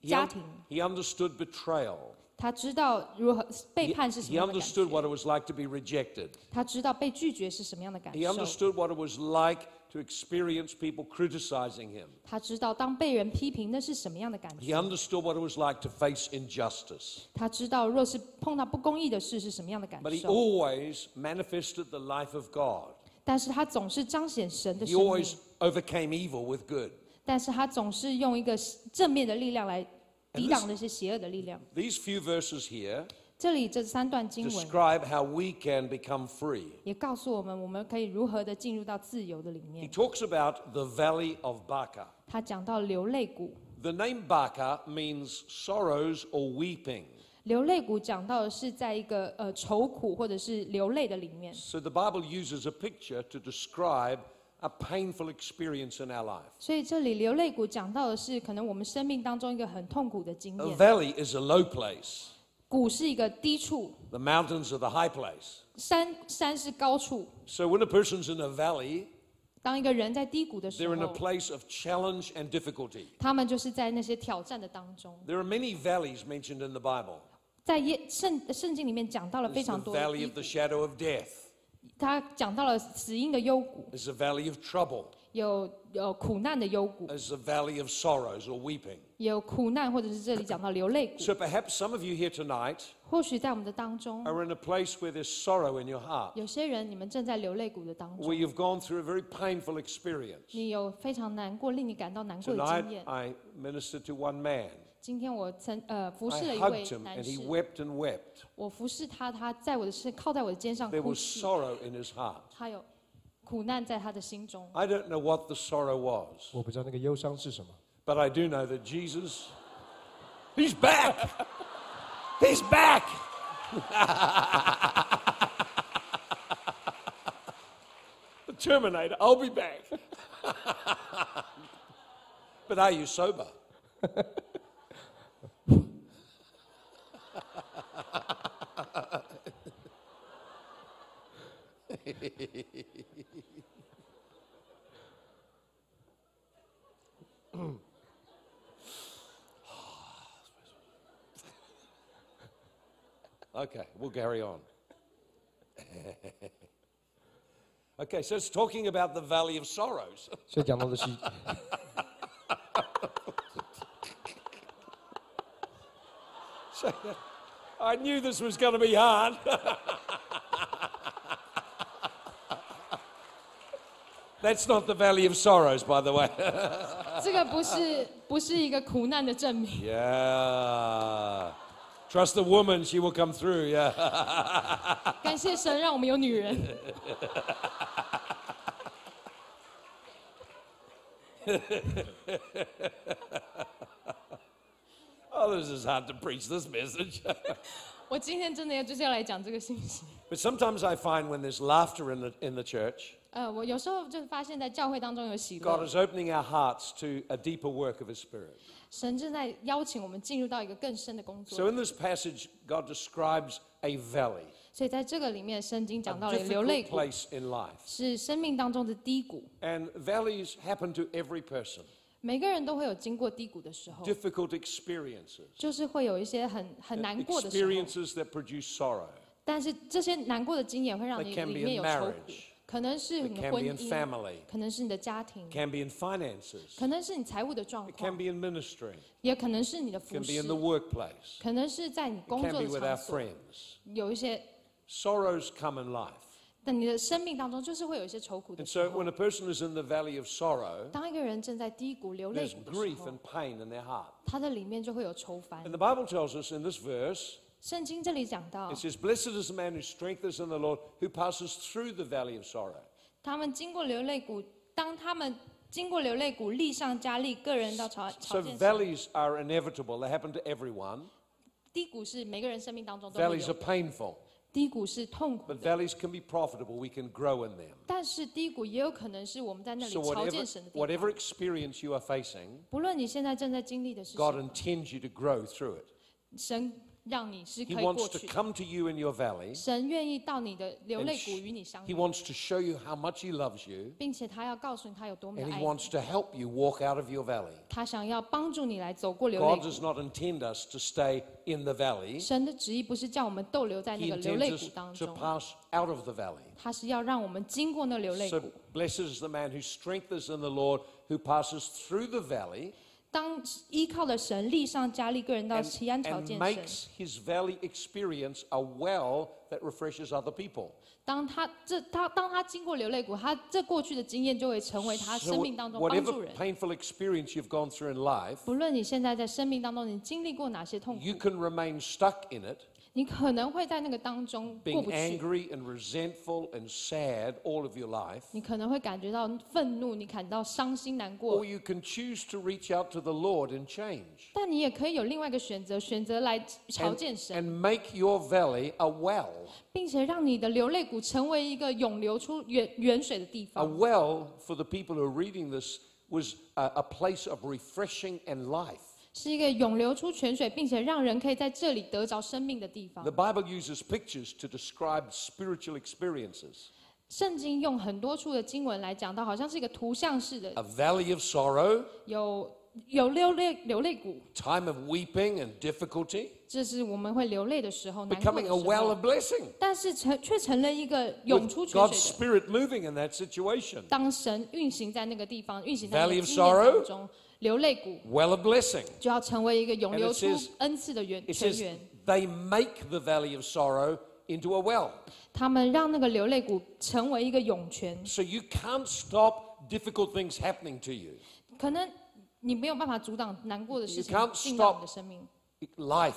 He, 家 un- 庭， he understood betrayal. 他知道如何背叛是什么 he 么样的感 understood 觉，what it was like to be rejected. 他知道被拒绝是什么样的感 He 受，understood what it was like to experience people criticizing him. 他知道当被人批评那是什么样的感 He 觉，understood what it was like to face injustice. 他知道若是碰到不公义的事是什么样的感 But he 受，always manifested the life of God. 但是他总是彰显神的 He 生 always，overcame evil with good. 但是他总是用一个正面的力量来抵 And 挡 this- 那些邪恶的力量。 These few verses here 这里这三段经文 describe how we can become free. 也告诉我们，我们可以如何的进入到自由的里 He 面。 talks about the valley of Baca. 他讲到流泪谷， The name Baca means sorrows or weeping. 流泪谷讲到的是在一个呃愁苦或者是流泪的里面， So the Bible uses a picture to describe a painful experience in our life. 所以这里流泪谷讲到的是可能我们生命当中一个很痛苦的经 A 验。 valley is a low place. 谷是一个低处， The mountains are the high place. 山山是高处。 So when a person's in a valley, 当一个人在低谷的时 they're in a 候， place of challenge and difficulty. 他们就是在那些挑战的当中。 There are many valleys mentioned in the Bible. 在耶圣圣经里面讲到了非 There's 常 the 多的 valley 低 of the 谷， shadow of death. 他讲到了死因的幽谷，There's a valley of trouble. 有有苦难的幽谷，There's a valley of sorrows or weeping. 有苦难，或者是这里讲到流泪谷。So perhaps some of you here tonight 或许在我们的当中， are in a place where there's sorrow in your heart, 有些人你们正在流泪谷的当 where 中， you've gone through a very painful experience. 你有非常难过、令你感到难过的 Tonight 经验。 I ministered to one man. 今天我曾呃服 I 侍了一 hugged 位 him 男 and he 士， wept and wept. 我服侍他，他在我的身靠在我的肩上 There 哭 was 泣， sorrow in his heart. 他有苦难在他的心中。 I don't know what the sorrow was, 我不知道那个忧伤是什么， but I do know that Jesus, He's back! He's back! the Terminator, I'll be back. but are you sober? okay, we'll carry on. okay, so it's talking about the valley of sorrows. 所以讲到的是 So, I knew this was going to be hard. That's not the valley of sorrows, by the way. 这个不是不是一个苦难的证明。 yeah. Trust the woman, she will come through. Yeah. 感谢神，让我们有女人。 Oh, this is hard to preach this message. 我今天真的要就是要来讲这个信息。 but sometimes I find when there's laughter in the, in the church, 呃，我有时候就发现，在教会当中有喜 God 乐， is opening our hearts to a deeper work of His Spirit. 神正在邀请我们进入到一个更深的工 So 作。 in this passage, God describes a valley, 所以在这个里面，圣经讲 a 到了流泪 difficult 谷， place in life. 是生命当中的低谷。 And valleys happen to every person. 每个人都会有经过低谷的时候， Difficult experiences. 就是会有一些很很难过的时候。 Experiences that produce sorrow. 但是这些难过的经验会让 It 你 can be 里 in 面有愁苦 marriage.， 可能是 It 你的 can 婚 be in 姻， family. 可能是你的家庭 It，can be in finances. 可能是你财务的状 It can 况， be in ministry. 也可能是你的 It can 服 be in 饰 the，workplace. 可能是在你 It 工 can 作 be 的 with our 场所， friends. 有一些， Sorrows come in life. 但你的生命当中就是会有一些愁苦的 And 时 so 候 when。a person is in the valley of sorrow, 当一个人正在低谷流泪 there's 谷的时 grief 候 and，pain in their heart. 他的里面就会有愁烦 And。the Bible tells us in this verse, 圣经这里讲到 it，says, Blessed is the man whose strength is in the Lord, who passes through the valley of sorrow. 他们经过流泪谷，当他们经过流泪谷，力上加力，个人到朝 So 朝见神。 valleys are inevitable. They happen to everyone. 低谷是每个人生命当中都会 Valleys are 有， painful. 低谷是痛苦 But 的， valleys can be profitable. We can grow in them. 但是低谷也有可能是我们在那里 So 朝 whatever, 见神的地 whatever 方。 experience you are facing, 不论你现在正在经历的是什 God 么， intends you to grow through it. 神 让你是 He 可以过 wants to 去的。 come to you in your valley. 神愿意到你的流 And 泪 sh- 谷与你相 He 遇， wants to show you how much He loves you. 并且他要告诉你他有多么 And 的 He 爱你。 wants to help you walk out of your valley. 他想要帮助你来走过流泪 God 谷 does。not intend us to stay in the valley. 神的旨意不是叫我们逗留在那 He 个流泪 intends 谷 us 当 to 中， pass out of the valley. 他是要让我们经过那流泪 So 谷。 blessed is the man whose strength is in the Lord, who passes through the valley 当依靠了神，力上加力，个人到奇安朝 and 见神。makes his valley experience a well that refreshes other people. 当他这他当他经过流泪谷，他这过去的经验就会成为他生命当中帮助 whatever 人。painful experience you've gone through in life, 不论你现在在生命当中你经历过哪些痛苦，you can remain stuck in it, 你可能会在那个当中过 being 不去， angry and resentful and sad all of your life. 你可能会感觉到愤怒，你感到伤心难过 Or。you can choose to reach out to the Lord and change 但你也可以有另外一个选择，选择来朝 and, 见神， and make your valley a well. 并且让你的流泪谷成为一个涌流出源源水的地 A 方。 well, for the people who are reading this, was a, a place of refreshing and life. 是一个涌流出泉水，并且让人可以在这里得着生命的地方 The。Bible uses pictures to describe spiritual experiences. 圣经用很多处的经文来讲到，好像是一个图像式的，A valley of sorrow, 有有流泪流泪谷，time of weeping and difficulty, 这是我们会流泪的时候，难过的 becoming a well of。blessing. 但是成却成了一个涌出泉 God's 水。Spirit moving in that situation. 当神运行在那个地方，运行在那 Valley 个 of 经验 sorrow 当中，流泪谷 Well of blessing. 就要成为一个涌流出恩赐的源 It 泉 says 源。they make the valley of sorrow into a well. 他们让那个流泪谷成为一个涌泉。So you can't stop difficult things happening to you. 可能你没有办法阻挡难过的事 You 情 can't 进到你的生命，Life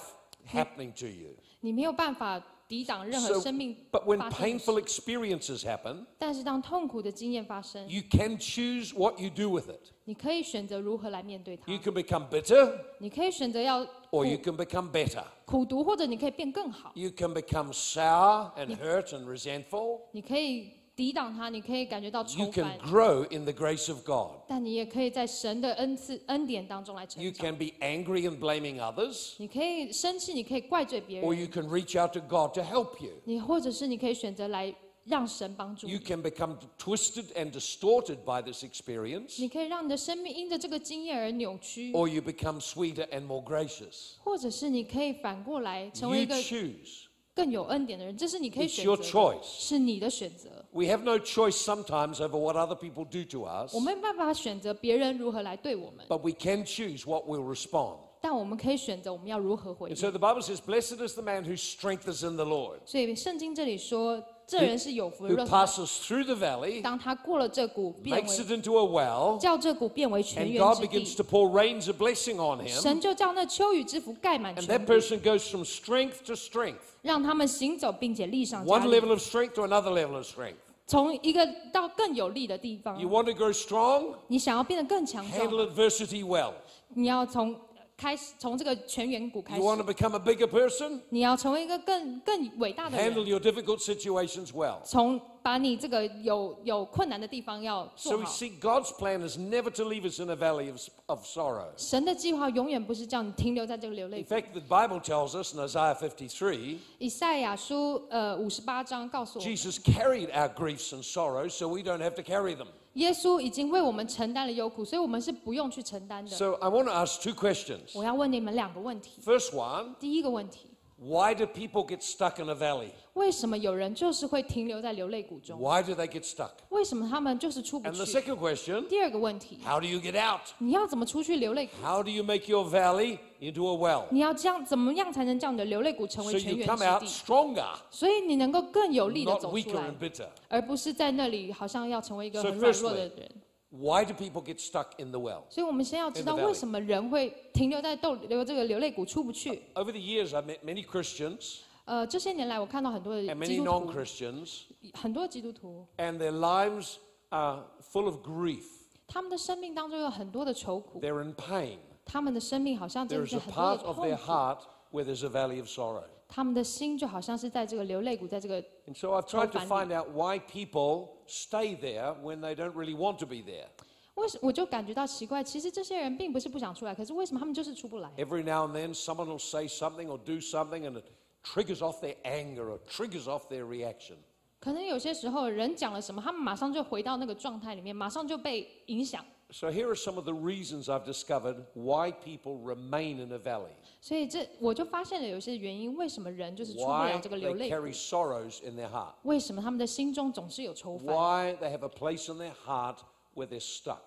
happening to you. 你没有办法 抵挡任何 So, 生命 but when 发生的 painful 事。 experiences happen, 但是当痛苦的经验发生， you can choose what you do with it. 你可以选择如何来面对它 You。can become bitter 你可以选择要 or 苦 you can become better. 苦读，或者你可以变更好。 You can become sour and hurt and resentful. 你可以 抵挡它，你可以感觉到 You 愁 can 烦， grow in the grace of God. 但你也可以在神的恩赐恩典当中来 You 成长。 can be angry and blaming others, 你可以生气，你可以怪罪别 or 人， you can reach out to God to help you. 你或者是你可以选择来让神帮助 You 你。 can become twisted and distorted by this experience, 你可以让你的生命因着这个经验而扭曲， or you become sweeter and more gracious. 或者是你可以反过来成为 You 一个 choose. 更有恩典的人，这是你可以 It's 选 your 择的， choice. 是你的选择。 We have no choice sometimes over what other people do to us, 我没有办法选择别人如何来对我们， but we can choose what will respond. 但我们可以选择我们要如何回 And 应。 so the Bible says, Blessed is the man whose strength is in the Lord, 所以圣经这里说， 这人是有福的， who 若他 passes through the valley, 当他过了这谷，变 makes 为 it into a well, 叫这谷变为泉 and 源 God 之 begins 地， to pour rains of blessing on him. 神就叫那秋雨之福盖满 And 全 that 谷， person goes from strength to strength, 让他们行走，并且立上加 one 力， level of strength to another level of strength. 从一个到更有力的地方 You。want to grow strong? 你想要变得更强壮， Handle adversity well. 你要从 开始从这个全员股开 You want 始 to，become a bigger person? 你要成为一个更更伟大的 Handle 人。your difficult situations well. 从 把你这个有有困难的地方要 So 做 we 好。 see God's plan is never to leave us in a valley of, of sorrow. 神的计划永远不是叫你停留在这个流泪 In 谷。 fact, the Bible tells us in Isaiah 53, 以赛亚书呃五十八章告诉我们， Jesus carried our griefs and sorrows so we don't have to carry them. 耶稣已经为我们承担了忧苦，所以我们是不用去承担的。 So I want to ask two questions. 我要问你们两个问题。 First one, 第一个问题， why do people get stuck in a valley? 为什么有人就是会停留在流泪谷中？Why do they get stuck? 为什么他们就是出不 And the 去？second question, 第二个问题，how do you get out? 你要怎么出去流泪谷？How do you make your valley into a well? 你要这样怎么样才能叫你的流泪谷成 So 为泉 you 源 come 之 out 地？stronger, 所以你能够更有力的 not 走出 weaker 来 and，bitter. 而不是在那里好像要成为一个 So 很软弱 firstly- 的人。Why do people get stuck in the well? 所以我们先要知道 In the valley 为什么人会停留在逗留这个流泪谷出不去。 Over the years, I've met many Christians 呃，这些年来我看到很多的 and 基 many 督 non 徒， Christians, 很多基督徒， and their lives are full of grief. 他们的生命当中有很多的愁苦， They're in pain. 他们的生命好像真 There 的 is 是 a 很多 part 的 of 痛 their 苦， heart where there's a valley of sorrow. 他们的心就好像是在这个流泪谷，在这个 And so I've tried to find out why people stay there when they don't really want to be there. 为什我就感觉到奇怪，其实这些人并不是不想出来，可是为什么他们就是出不来？Every now and then, someone will say something or do something, and it triggers off their anger or triggers off their reaction. 可能有些时候人讲了什么，他们马上就回到那个状态里面，马上就被影响。So here are some of the reasons I've discovered why people remain in a valley, 所以这我就发现了有些原因，为什么人就是出不了 why 这个 they 流泪谷 carry sorrows in their heart, 为什么他们的心中总是有愁烦？ why they have a place in their heart where they're stuck.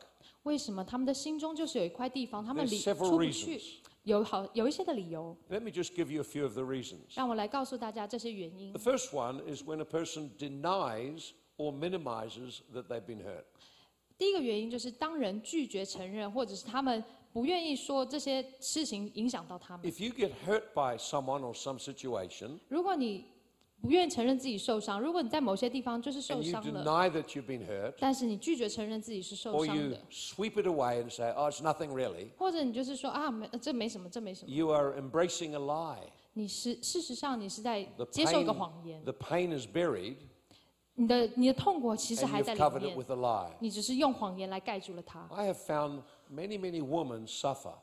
为什么他们的心中就是有一块地方，他们 There's 里 several 出不去 reasons.？有好有一些的理由， Let me just give you a few of the reasons. 让我来告诉大家这些原因 The。first one is when a person denies or minimizes that they've been hurt. 第一个原因就是当人拒绝承认，或者是他们不愿意说这些事情影响到他们。If you get hurt by someone or some situation, 如果你不愿承认自己受伤，如果你在某些地方就是受伤了，deny that you've been hurt, 但是你拒绝承认自己是受 or 伤 you 的，sweep it away and say, oh, it's nothing really, 或者你就是说啊，没这没什么，这没什么。you are embracing a lie. 你是事实上你是在接受一个谎言，the pain is buried, 你的你的痛苦其实还在里面.你只是用谎言来盖住了它。I have found many, many women suffer.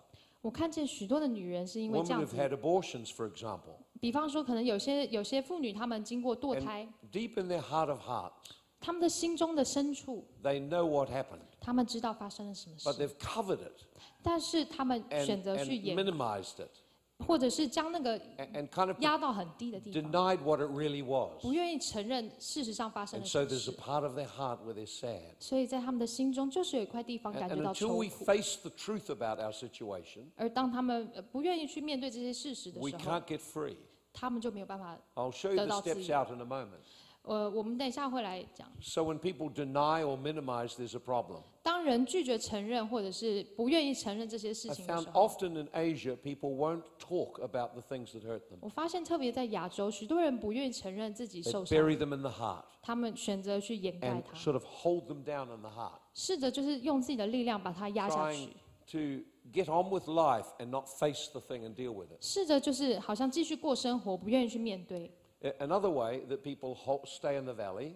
我看见许多的女人是因为这样子 Women 样 who've 子，had abortions, for example. 比方说可能有些有些妇女她们经过堕胎，deep in their heart of hearts, 她们的心中的深处，they know what happened, 她们知道发生了什么事 but，they've covered it 但是她们选择去掩，minimized it 或者是将那个 and, and kind of 压到很低的地方，denied what it really was. 不愿意承认事实上发生 a 事。part of their heart where they're sad. 所以在他们的心中就是有一块地方 And, 感觉到 until 愁 we 苦，face the truth about our situation, 而当他们呃不愿意去面对这些事实的 we 时候，can't get free. 他们就没有办法。I'll show you the 得到自 steps 由。out in a moment. 呃，我们等一下会来讲。So when people deny or minimize, there's a problem. 当人拒绝承认或者是不愿意承认这些事 I 情的 found 时候，often in Asia, people won't talk about the things that hurt them. 我发现特别在亚洲，许多人不愿意承认自己 They 受伤，bury them in the heart 他们选择去掩盖 and 它，sort of hold them down in the heart, 试着就是用自己的力量把它压下 trying 去，to get on with life and not face the thing and deal with it. 试着就是好像继续过生活，不愿意去面对。A- Another way that people ho- stay in the valley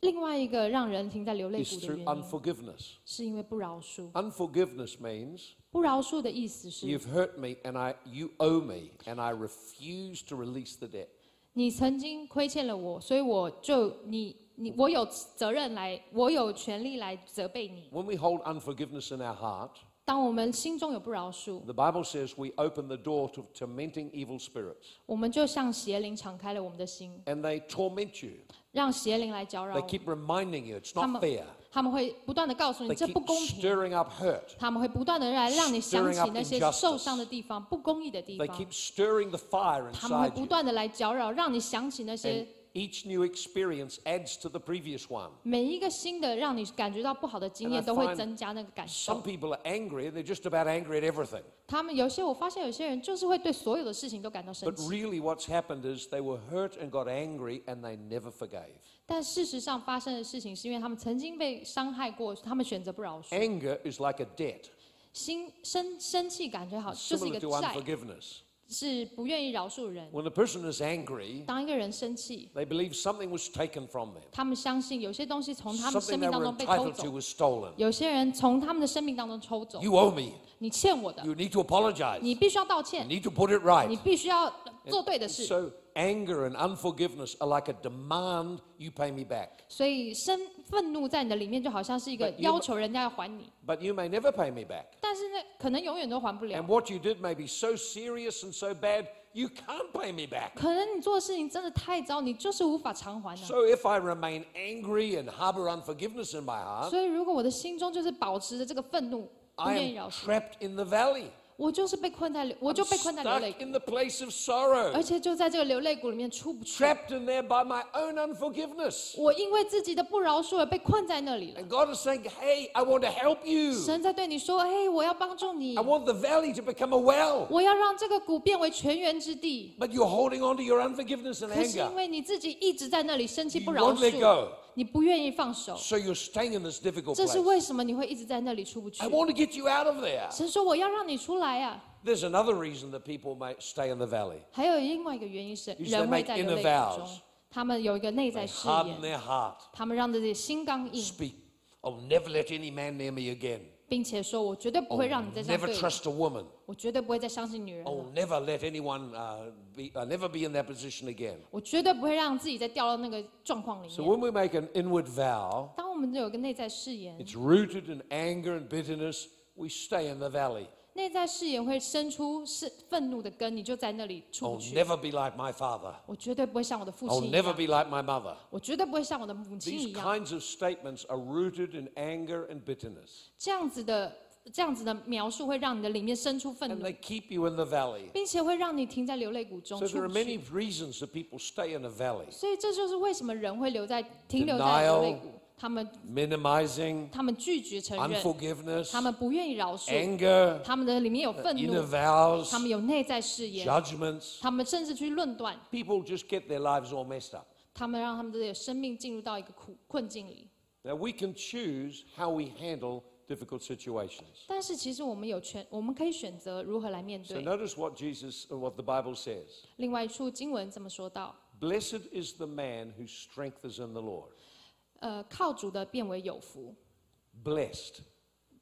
另外一个让人停在流泪 is 谷的 through 原因， unforgiveness. 是因为不饶恕。 Unforgiveness means 不饶恕的意思是， you've hurt me and I, you owe me, and I refuse to release the debt. 你曾经亏欠了我，所以我就你你我有责任来，我有权利来责备你。 When we hold unforgiveness in our heart, 当我们心中有不饶恕，the Bible says we open the door to tormenting evil spirits, 我们就向邪灵敞开了我们的心，and they torment you. 让邪灵来搅扰 They 我 keep reminding you it's not 们 fair. 他们会不断的告诉你 They 这 keep 不公平，stirring up hurt. 他们会不断的来让你想 Stirring 起 up 那些 injustice 受伤的地方、不公义的地 They 方，keep stirring the fire 他们会 inside 不 you. 断的来搅扰，让你想起那 And 些 each new experience adds to the previous one. 每一个新的让你感觉到不好的经 And I 验，都会 find 增加那个感 Some 受。 people are angry, and they're just about angry at everything. 他们有些我发现有些人就是会对所有的事情都感到生 But 气， really, what's happened is they were hurt and got angry, and they never forgave. 但事实上发生的事情是因为他们曾经被伤害过，他们选择不饶恕。 Anger is like a debt, 心生生气感觉好就是一 similar 个 to 债， unforgiveness. 是不愿意饶恕人。When a person is angry, 当一个人生气，they believe something was taken from them, 他们相信有些东西从他们生命当中被偷 entitled 走 stolen. 有些人从他们的生命当中抽走。You owe me. 你欠我的，You need to apologize. 你必须要道 You 歉，need to put it 你 right. 必须要做对的事。So anger and unforgiveness are like a demand you pay me back. 所以生愤怒在你的里面就好像是一个 But you- 要求人家要还你， But you may never pay me back. 但是呢，可能永远都还不了 And。what you did may be so serious and so bad, you can't pay me back. 可能你做的事情真的太糟，你就是无法偿还的、 So if I remain angry and harbor unforgiveness in my heart, 所以，如果我的心中就是保持着这个愤怒，不 I 愿意 am 饶恕， trapped in the valley. 我就是被困在流，我就被困在流泪，in the place of sorrow. 而且就在这个流泪谷里面出不去。Trapped in there by my own unforgiveness. 我因为自己的不饶恕而被困在那里了。And God is saying, hey, I want to help you. 神在对你说：“嘿，我要帮助你 I，want the valley to become a well. 我要让这个谷变为泉源之地。But you're holding on to your unforgiveness ” and anger. 可是因为你自己一直在那里生气 You 不饶 won't let 恕，go. 你不愿意放手， So you're staying in this difficult 这是 place. 为什么你会一直在那里出不去 I？want to get you out of there. 神说：“我要让你出来啊！” There's another reason that people may stay in the valley. 还有另外一个原因是， Is they 人会 make 在流泪 inner 谷中 vows.，他们有一个内 They 在誓 harden 言， their heart. 他们让自己心刚硬， Speak. I'll never let any man near me again. 并且说：“我绝对不 I'll 会让你再这样 never 对我， trust a woman. 我绝对不会再相信女人了， I'll never let anyone uh, be, I'll never be in that position again. 我绝对不会让自己再掉到那个状况里 So 面。 when we make an inward vow, ”当我们有一个内在誓言， it's rooted in anger and bitterness. We stay in the valley. 内在誓言会生出是愤怒的根，你就在那里出 I'll 去。never be like my father. 我绝对不会像我的父 I'll 亲一 never 样，be like my mother. 我绝对不会像我的母亲 These 一样。kinds of statements are rooted in anger and bitterness. 这样子的这样子的描述会让你的里面生出愤 And 怒 they，keep you in the valley. 并且会让你停在流泪谷中 So 出 there are 不 many 去。reasons that people stay in a valley. 所以这就是为什么人会留在停留在流泪 Denial 谷，他们 Minimizing, 他们拒绝承认， unforgiveness, 他们不愿意饶恕， anger, 他们的里面有愤 inner 怒， vows, 他们有内在誓言， judgments. 他们甚至去论断， People just get their lives all messed up. 他们让他们的生命进入到一个苦困境里。 Now we can choose how we handle difficult situations. 但是其实我们有权，我们可以选择如何来面 So 对。 notice what Jesus, uh, what the Bible says. 另外一处经文这么说到： Blessed is the man whose strength is in the Lord. 呃，靠主的变为有福，Blessed.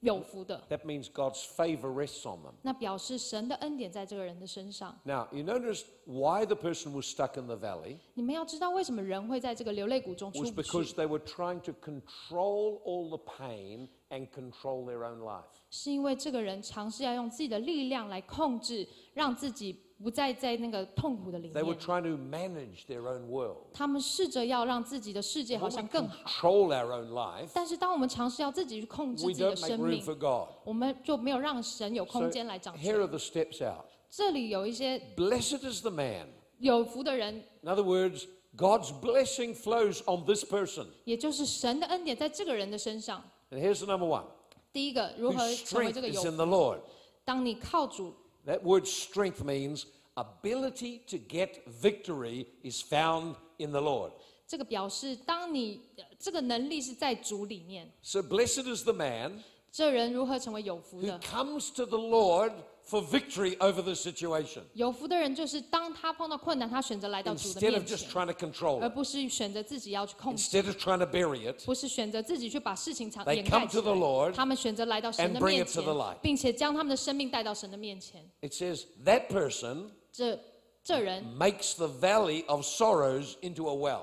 有福的，That means God's favor rests on them. 那表示神的恩典在这个人的身上。Now, you notice why the person was stuck in the valley 你们要知道，为什么人会在这个流泪谷中出 was 不 because，they were trying to control all the pain and control their own life. 是因为这个人尝试要用自己的力量来控制，让自己不再在那个痛苦的里 They were 面。trying to manage their own world. 他们试着要让自己的世界好像更好，control our own life, 但是当我们尝试要自己去控制 we 自己的 don't make 生 room 命，for God. 我们就没有让神有 So 空间来掌 here are 权。the steps out. 这里有一些 Blessed is the man. 有福的人，In other words, God's blessing flows on this person. 也就是神的恩典在这个人的身上。And here's the number one 第一个，如何 whose 成为 strength 这个 is 有.当你靠主，That word strength means ability to get victory is found in the Lord. 这个表示，当你呃这个能力是在主里面， So blessed is the man 这人如何成为有福 who 的？ comes to the Lord for victory over the situation 有福的人就是当他碰到困难，他选择来到主的 instead 面 of just 前， trying to control 而 it, 不是选择自己要去控制， instead of trying to bury it. 不是选择自己去把事情藏 They 掩 come 盖 to 起 the 来。 Lord 他们选择来到神 and 的 bring 面 it to 前 the light.，并且将他们的生命带到神的面前。 It says that person 这这人 makes the valley of sorrows into a well.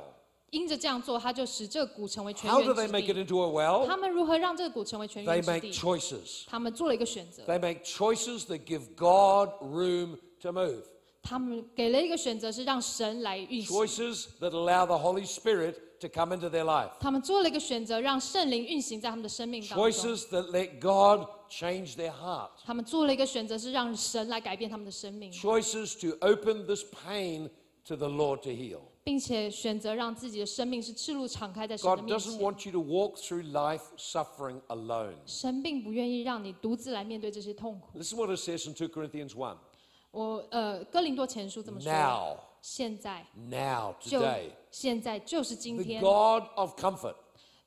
因着这样做，他就使这谷成为全 How do they make it into a well? They make choices. 他们做了一个选择，They make choices that give God room to move. 他们给了一个选择，是让神来运行。Choices that allow the Holy Spirit to come into their life. 他们做了一个选择，让圣灵运行在他们的生命当中。Choices that let God change their heart. 他们做了一个选择，是让神来改变他们的生命。Choices to open this pain to the Lord to heal. 并且选择让自己的生命是赤露敞开在神的 God 面 doesn't 前。want you to walk through life suffering alone. 神并不愿意让你独自来面对这些痛苦。Listen what it says in 2 Corinthians 1. 我呃，哥林多前书这么说：Now, 现在 now, 就 today, 现在就是今 the 天，God of comfort,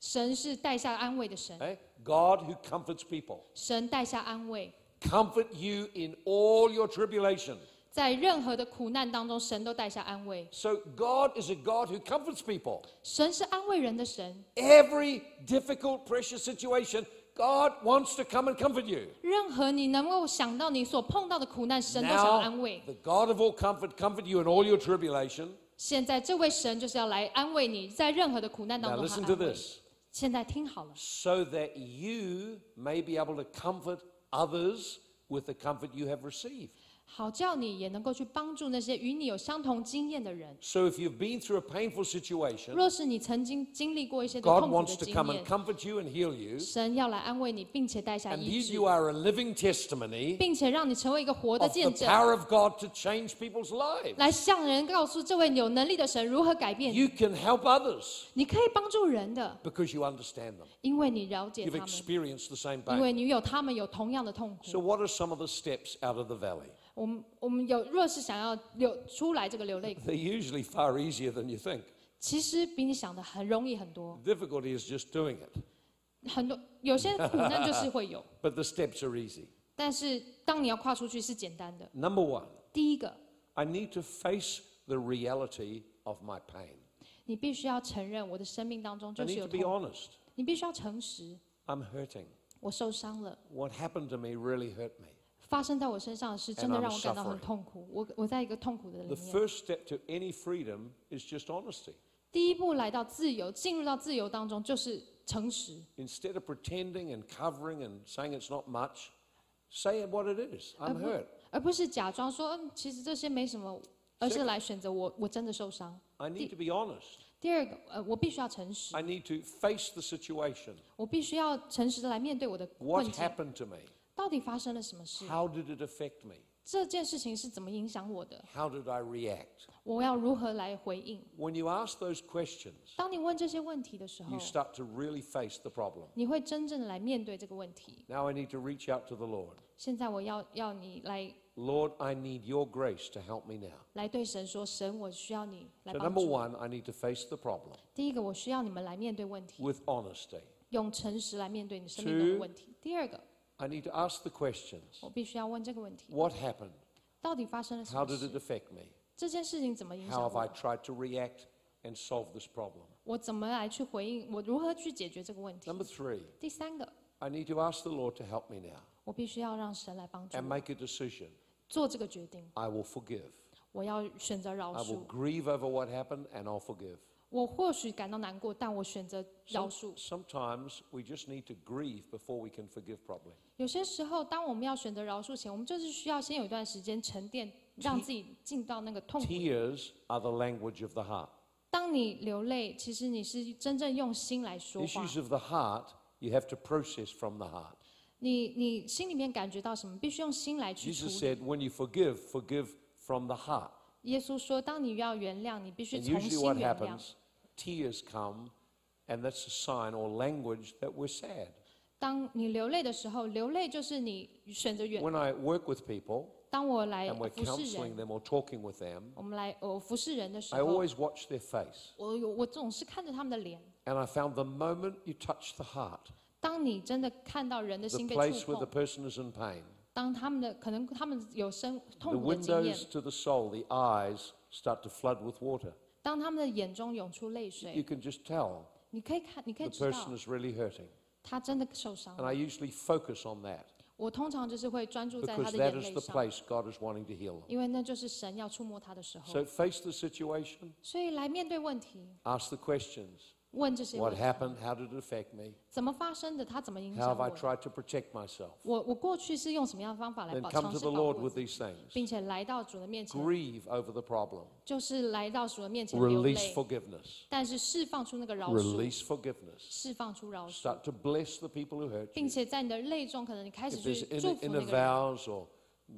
神是带下安慰的神，eh? God who comforts people, 神带下安慰，comfort you in all your tribulation. 在任何的苦难当中，神都带下安慰。 So God is a God who comforts people. 神是安慰人的神， Every difficult, precious situation, God wants to come and comfort you. 任何你能够想到你所碰到的苦难，神都想要安 Now, 慰。 the God of all comfort comfort you in all your tribulation. 现在这位神就是要来安慰你，在任何的苦难当 Now 中，他 listen to 安慰。 this. 现在听好了， So that you may be able to comfort others with the comfort you have received. 好叫你也能够去帮助那些与你有相同经验的人。 So if you've been through a painful situation, 若是你曾经经历过一些的 God 痛苦 wants 的 to 经 come and 验， comfort you and heal you. 神要来安慰你，并且带下 And 医 you, 治 you，are a living testimony 并且让你成为一个活的 of the 见证， power of God to change people's lives. 来向人告诉这位有能力的神如何改变你。 You can help others 你可以帮助人的， because you understand them. 因为你了解 You've 他们， experienced the same 因 pain. 为你有他们有同样的痛苦。 So, what are some of the steps out of the valley? 我们我们有若是想要流出来这个流泪谷，They're usually far easier than you think. 其实比你想的很容易很多。The difficulty is just doing it, 很多有些苦难就是会有，but the steps are easy. 但是当你要跨出去是简单的。Number one, 第一个，I need to face the reality of my pain. 你必须要承认我的生命当中 I 就是 need 有 to be 痛，honest. 你必须要诚实。I'm hurting. 我受伤了，What happened to me really hurt me. 发生在我身上的事真的让我感到很痛苦。我我在一个痛苦的里 The 面。first step to any freedom is just honesty. 第一步来到自由，进入到自由当中就是诚实，Instead of pretending and covering and saying it's not much, say it what it is. I'm Uh-huh. hurt. 而不是假装说嗯，其实这些没什么，而是来选择我我真的受伤。I need to be honest. 第二个，呃，我必须要诚实，I need to face the situation. 我必须要诚实的来面对我的困 What 境，happened to me? 到底发生了什么事？ How did it affect me? 这件事情是怎么影响我的？ How did I react? 我要如何来回应？ When you ask those questions, 当你问这些问题的时候 you，start to really face the problem. 你会真正的来面对这个问题。 Now I need to reach out to the Lord. 现在我要要你来 Lord, I need your grace to help me now. 来对神说：“神，我需要你来 So, 帮 number 助我。 one, I need to face the problem 第一个，我需要你们来面对问题， with honesty. 用诚实来面对你生命中的问题。第二个， I need to ask the questions 我必须要问这个问题： What happened? 到底发生了什 How 么 did it 事？ affect me? 这件事情怎么影 How 响 have I 我？ tried to react and solve this problem? 我怎么来去回应？我如何去解决这个问题 Number？three, 第三个， I need to ask the Lord to help me now 我必须要让神来帮助 and 我 make a decision. 做这个决定。 I will forgive. 我要选择饶 I will 恕。 grieve over what happened and I'll forgive. 我或许感到难过，但我选择饶恕。sometimes we just need to grieve before we can forgive properly. 有些时候，当我们要选择饶恕前，我们就是需要先有一段时间沉淀，让自己进到那个痛苦。Tears are the language of the heart. 当你流泪，其实你是真正用心来说话。Issues of the heart, you have to process from the heart. 你你心里面感觉到什么，必须用心来去处 Jesus 理。said, when you forgive, forgive from the heart. 耶稣说，当你要原谅，你必须重新原谅。happens, tears come, and that's a sign or language that we're sad. 当你流泪的时候，流泪就是你选择原。 When I work with people 当我来 and we're 服侍 counseling 人， them or talking with them, 我们来呃服侍人的时 I 候， always watch their face. 我有我总是看着他们的脸。 And I found the moment you touch the heart, 当你真的看到人的 the 心被 place 触 where the 碰， person is in pain, 当他们的可能他们有生 the 痛苦的经验 windows，to the soul, the eyes start to flood with water. 当他们的眼中涌出泪 You 水， can just tell 你可以看，你可 the 以知道 person is really hurting. 他真的受伤 And 了。 I usually focus on that 我通常就是会专注在他 because 的 that 眼 is 泪 the 上， place God is wanting to heal them. 因为那就是神要触摸他的时候。 So face the situation, 所以来面对问题， ask the questions. 问这些 What 问题： happened? How did it affect me? 怎么发生的？它怎么影 How 响 have I 我？ tried to protect myself? 我我过去是用什么样的方法来 Then 保 come 尝 to 试 the 保 Lord 护 with 自己， these things. 并且来到主的面前， Grieve over the problem. 就是来到主的面前流 Release 泪， forgiveness. 但是释放出那个饶恕， Release forgiveness. 释放出饶恕， Start to bless the people who hurt 并 you. 且在你的泪中，可能你开始 If 去 there's 祝 inner, 福那 inner 个人。 vows or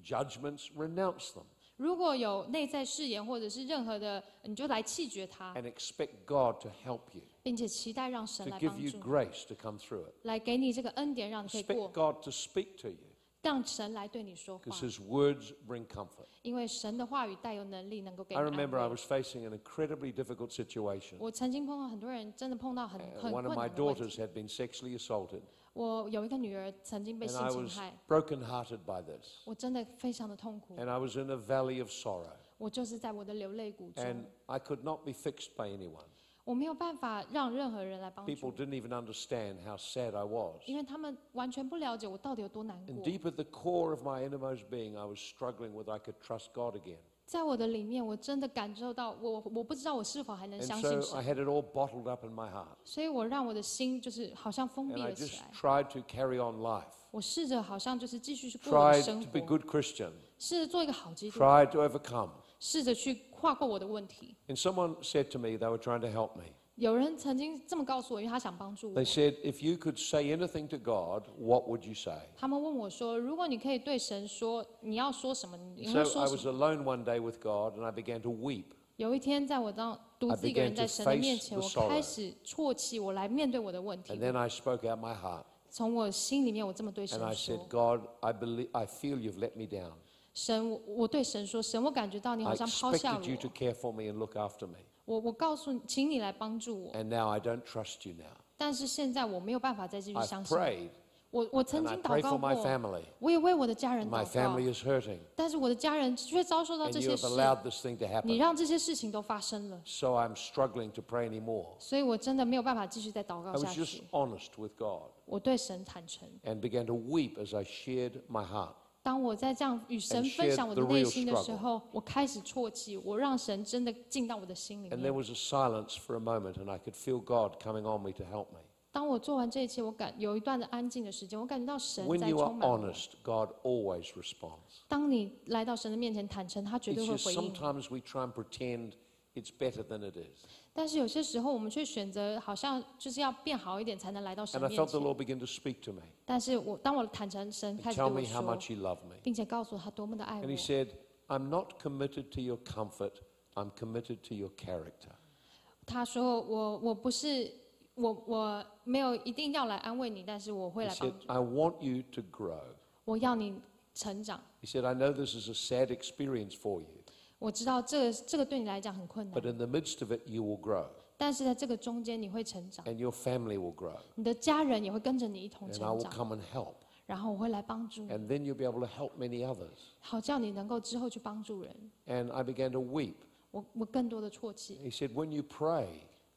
judgments, renounce them 如果有内在誓言或者是任何的，你就来弃绝它， and expect God to help you, 并且期待让神 to 来 give 帮 you 助你， grace to come through it. 来给你这个恩典，让你可以 Expect 过， God to speak to you 让神来对你说话 because，His words bring comfort. 因为神的话语带有能力，能够给 I 你安 remember I 慰。 was facing an incredibly difficult situation. 我曾经碰到很多人真的碰到很 Uh, 很 One 困 of my 难的问 daughters 题。 had been sexually assaulted, 我有一个女儿曾经被 and 性 I 侵 was 害， brokenhearted by this. 我真的非常的痛苦， And I was in a valley of sorrow, 我就是在我的流泪谷中 and，I could not be fixed by anyone. 我没有办法让任何人来帮 People 助， didn't even understand how sad I was. 因为他们完全不了解我到底有多难 And 过。 deep at the core of my innermost being, I was struggling whether I could trust God again. 在我的里面，我真的感受到我我不知道我是否还能 And 相信 so I 神， had it all bottled up in my heart. 所以我让我的心就是好像封 And 闭 I 了起 just 来。 tried to carry on life, 我试着好像就是继续去过我的 tried 生 to be 活， good Christian, 试着做一个好基督徒， tried to overcome. 试着去跨过我的问题。 And someone said to me, they were trying to help me. 有人曾经这么告诉我，因为他想帮助我 They。said, if you could say anything to God, what would you say? 他们问我说：“如果你可以对神说，你要说什么？你 So 会 I 说 was 什么 alone one day with God, and I began to weep.？” 有一天，在我当独 I 自一个人 began 在 to 神的面 face 前， the 我 sorrow. 开始啜泣，我来面对我的问题 And。then I spoke out my heart, 从我心里面，我这么对 and I 神 said, 说 God, I believe, I feel you've let me down.：“ 神，我我对神说，神，我感觉到你 I 好像抛下了 expected you to 我。 care for me and look after me, 我我告诉你，请你来帮助我。 and now I don't trust you now. 但是现在我没有办法再继续 I've 相信你。 prayed, 我我曾 and I 经 pray 祷告 for my 过， family. 我也为我的家人 My 祷告， family is hurting, 但是我的家人却遭受到 and 这 you 些 have 事， allowed this thing to 你 happen. 让这些事情都发生了。 So I'm struggling to pray anymore. 所以我真的没有办法继续再祷告 I 下 was just 去。 honest with God 我对神坦诚。 and began to weep as I shared my heart. 当我在这样与神分享我的内心的时候，我开始啜泣，我让神真的进到我的心里面 And there。was a silence for a moment, and I could feel God coming on me to help me. 当我做完这一切，我感有一段的安静的时间，我感觉到神 When 在 you are 充满。honest, God always responds. 当你来到神的面前坦诚，他绝对会回应。sometimes we try and pretend it's better than it is. 但是有些时候，我们却选择好像就是要变好一点，才能来到神 And I 面 felt the 前。Lord begin to speak to me 但是我当我坦诚，神 and 开始 tell 对 me 我 how 说，much He loved me. 并且告诉我他多么的爱我 And He，said, I'm not committed to your comfort, I'm committed to your character. 他说我我不是我我没有一定要来安慰你，但是我会 He 来帮 said, 助，I want you to grow. 我要你成长。He said, I know this is a sad experience for you, 我知道这个这个对你来讲很困 but 难， in the midst of it, you will grow, 但是在这个中间你会成长， and your family will grow, 你的家人也会跟着你一同 and I 成 will 长， come and help. 然后我会来帮助你， And then you'll be able to help many others. 好叫你能够之后去帮助人。 And I began to weep. 我我更多的啜泣。 He said, When you pray,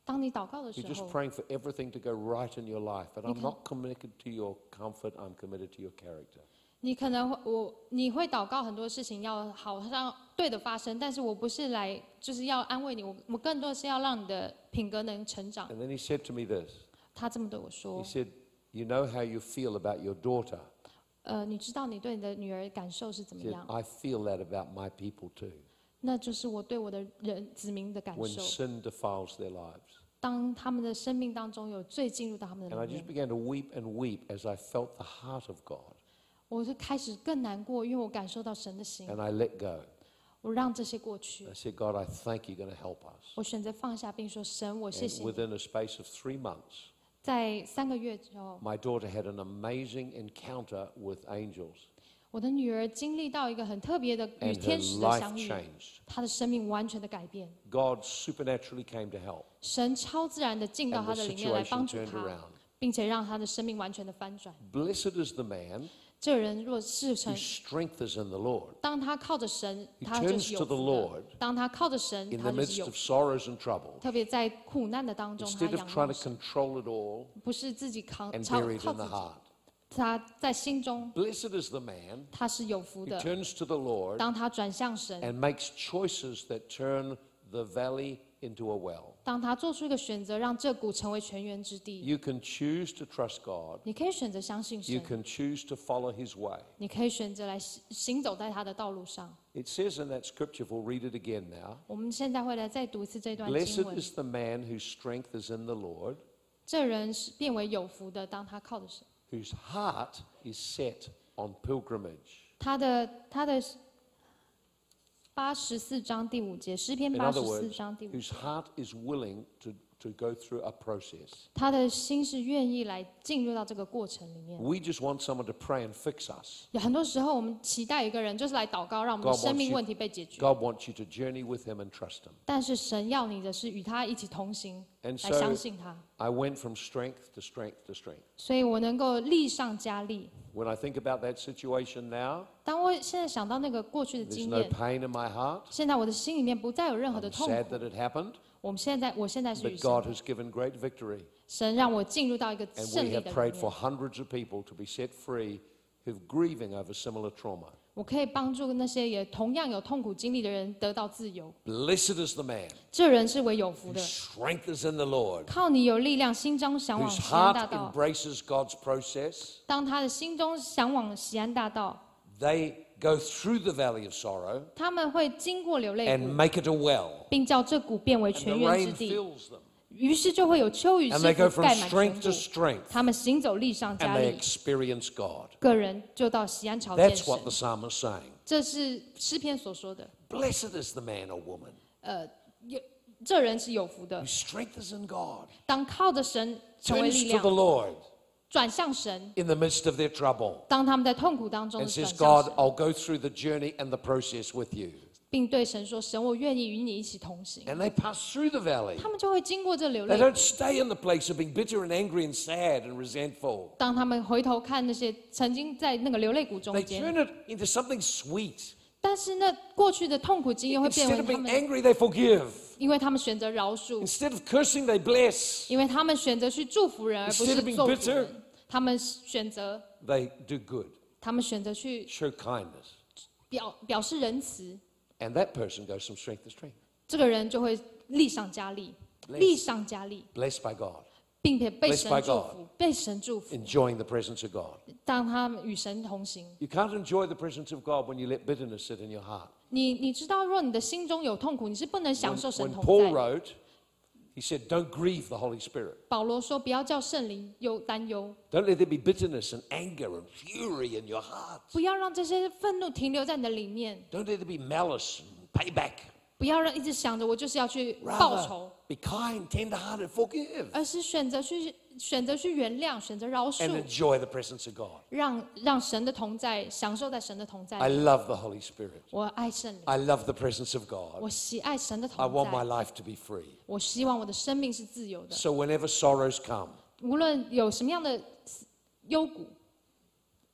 当你祷告的 you're 时 just 候， praying for everything to go right in your life. But I'm can- not committed to your comfort, I'm committed to your character. 你可能会我你会祷告很多事情要好像对的发生，但是我不是来就是要安慰你，我我更多的是要让你的品格能成长。And then he said to me this 他这么对我说 He，said, You know how you feel about your daughter? 呃，你知道你对你的女儿感受是怎么 He said, 样？I feel that about my people too. 那就是我对我的人子民的感 When 受。sin defiles their lives. 当他们的生命当中有罪进入到他们 And I just，began to weep and weep as I felt the heart of God. 我就开始更难过，因为我感受到神的心， And I let go. 我让这些过去 I。said, God, I thank you, you're going to help us. 我选择放下，并说：“神，我谢 And 谢你。 within a space of three months, ”在三个月之后， my daughter had an amazing encounter with angels, 我的女儿经历到一个很特别的与 and 天 her 使的 life 相遇， changed. 她的生命完全的改变。 God supernaturally came to help, 神超自然的进到 and 她 the 的里面来 situation 帮助 turned 她， around. 并且让她的生命完全的翻转。 Blessed is the man 这个人若是 whose 成， strength is in the Lord. 当他靠着神， He 他就 turns 是有 to the 福 Lord 的。当他靠着神， In 他 the 就是 midst 有 of 福。 sorrows and trouble, 特别在苦难的当中，他 instead of 仰 trying 望 to 神， control it all 不是自己扛 and 靠 bury it 靠 in 自 the 己， heart, 他在心中 blessed is the man 他是有福 who 的。 turns to the Lord 当他转向神， and makes choices that turn the valley into a well. 当他做出一个选择，让这谷成为泉源之地， You can choose to trust God. 你可以选择相信 You 神， can choose to follow His way. 你可以选择来行行走在他的道路上。 It says in that scripture, if we'll read it again now. 我们现在会来再读一次这段经 Blessed 文。 is the man whose strength is in the Lord, 这人是变为有福的，当他靠着神， whose heart is set on pilgrimage. 他的他的 八十四章第五节，诗篇八十四章第五 whose 节，heart is willing to, to go through a process. 他的心是愿意来进入到这个过程里面。 We just want someone to pray and fix us. 有很多时候，我们期待一个人就是来祷告，让我们的 God wants 生命 you- 问题被解决。 God wants you to journey with Him and trust Him. 但是神要你的是与他一起同行， And 来相 so 信他。 I went from strength to strength to strength. 所以我能够力上加力。 When I think about that situation now, 当我现在想到那个过去的 there's 经 no 验， pain in my heart. 现在我的心里面不再有任何 I'm 的痛 sad 苦。 that it happened, 我们现在，我现在是 But God has given great victory. 神让我进入到一个 we have prayed for hundreds of people to be set free who are grieving over similar trauma. 我可以帮助那些也同样有痛苦经历的人得到自由。Blessed is the man 这人是为有福 is in the Lord, 靠你有力量，心中向往 heart embraces God's process. 当他的心中向往锡安大道，They go through the valley of sorrow 他们会经过流泪 and 谷， make it a well. 并叫这谷变为 And 泉 the 源之 rain 地。 fills them. 于是就会有秋雨 And they 师 go 傅 from 盖满全 strength 部 to，strength. 他们行走力上 And 加 they 力， experience God. 个人就到喜安朝见 That's 神 what the。psalmist is saying. 这是诗篇所说的。 Blessed is the man or woman 呃，有这人是有福的 whose，strength is in God. 当靠着神成为 Turns 力 to the 量， Lord 转向神。 in the midst of their trouble 当他们在痛苦当中 and 的转 says, 向 God, 神， I'll go through the journey and the process with you. 并对神说：“神，我愿意与你一起同行。 And they pass through the valley. 他们就会经过这流 They 泪 don't stay in the place of being bitter and angry and sad and resentful. 当他们回头看那些曾经在那个流泪谷中 They 间， turn it into something sweet. 但是那过去的痛苦经验会变 Instead 为 of 他 being 们， angry, they forgive. 因为他们选择饶恕， Instead of cursing, they bless. 因为他们选择去祝福人，而不 Instead 是 of being 咒 bitter 诅人。 他们选择， They do good, 他们选择去 show kindness. 表表示仁慈， And that person goes from strength to strength, 这个人就会力上加力， Bless 力上加力， blessed by God, 并且被 Blessed 神 by 祝 God 福，被神祝福。 enjoying the presence of God. 当他们与神同行， You can't enjoy the presence of God when you let bitterness sit in your heart. 你你知道，若你的心中有痛苦，你是不能 When, 享受神 when 同 Paul 在的。 wrote, he said, Don't grieve the Holy Spirit. 保罗说：“不要叫圣灵忧担忧， Don't let there be bitterness and anger and fury in your heart. 不要让这些愤怒停留在你的里面， Don't let there be malice and payback. 不要让一直想着我就是要去报 Rather, 仇， be kind, tender-hearted, forgive, 而是选择去 选择去原谅，选择饶 and 恕，enjoy the presence of God. 让让神的同在，享受在神的同在 I 里。love the Holy Spirit. 我爱圣灵，I love the presence of God. 我喜爱神的 I 同 want my 在，life to be free. 我希望我的生命是自由的。So whenever sorrows come, 无论有什么样的幽谷，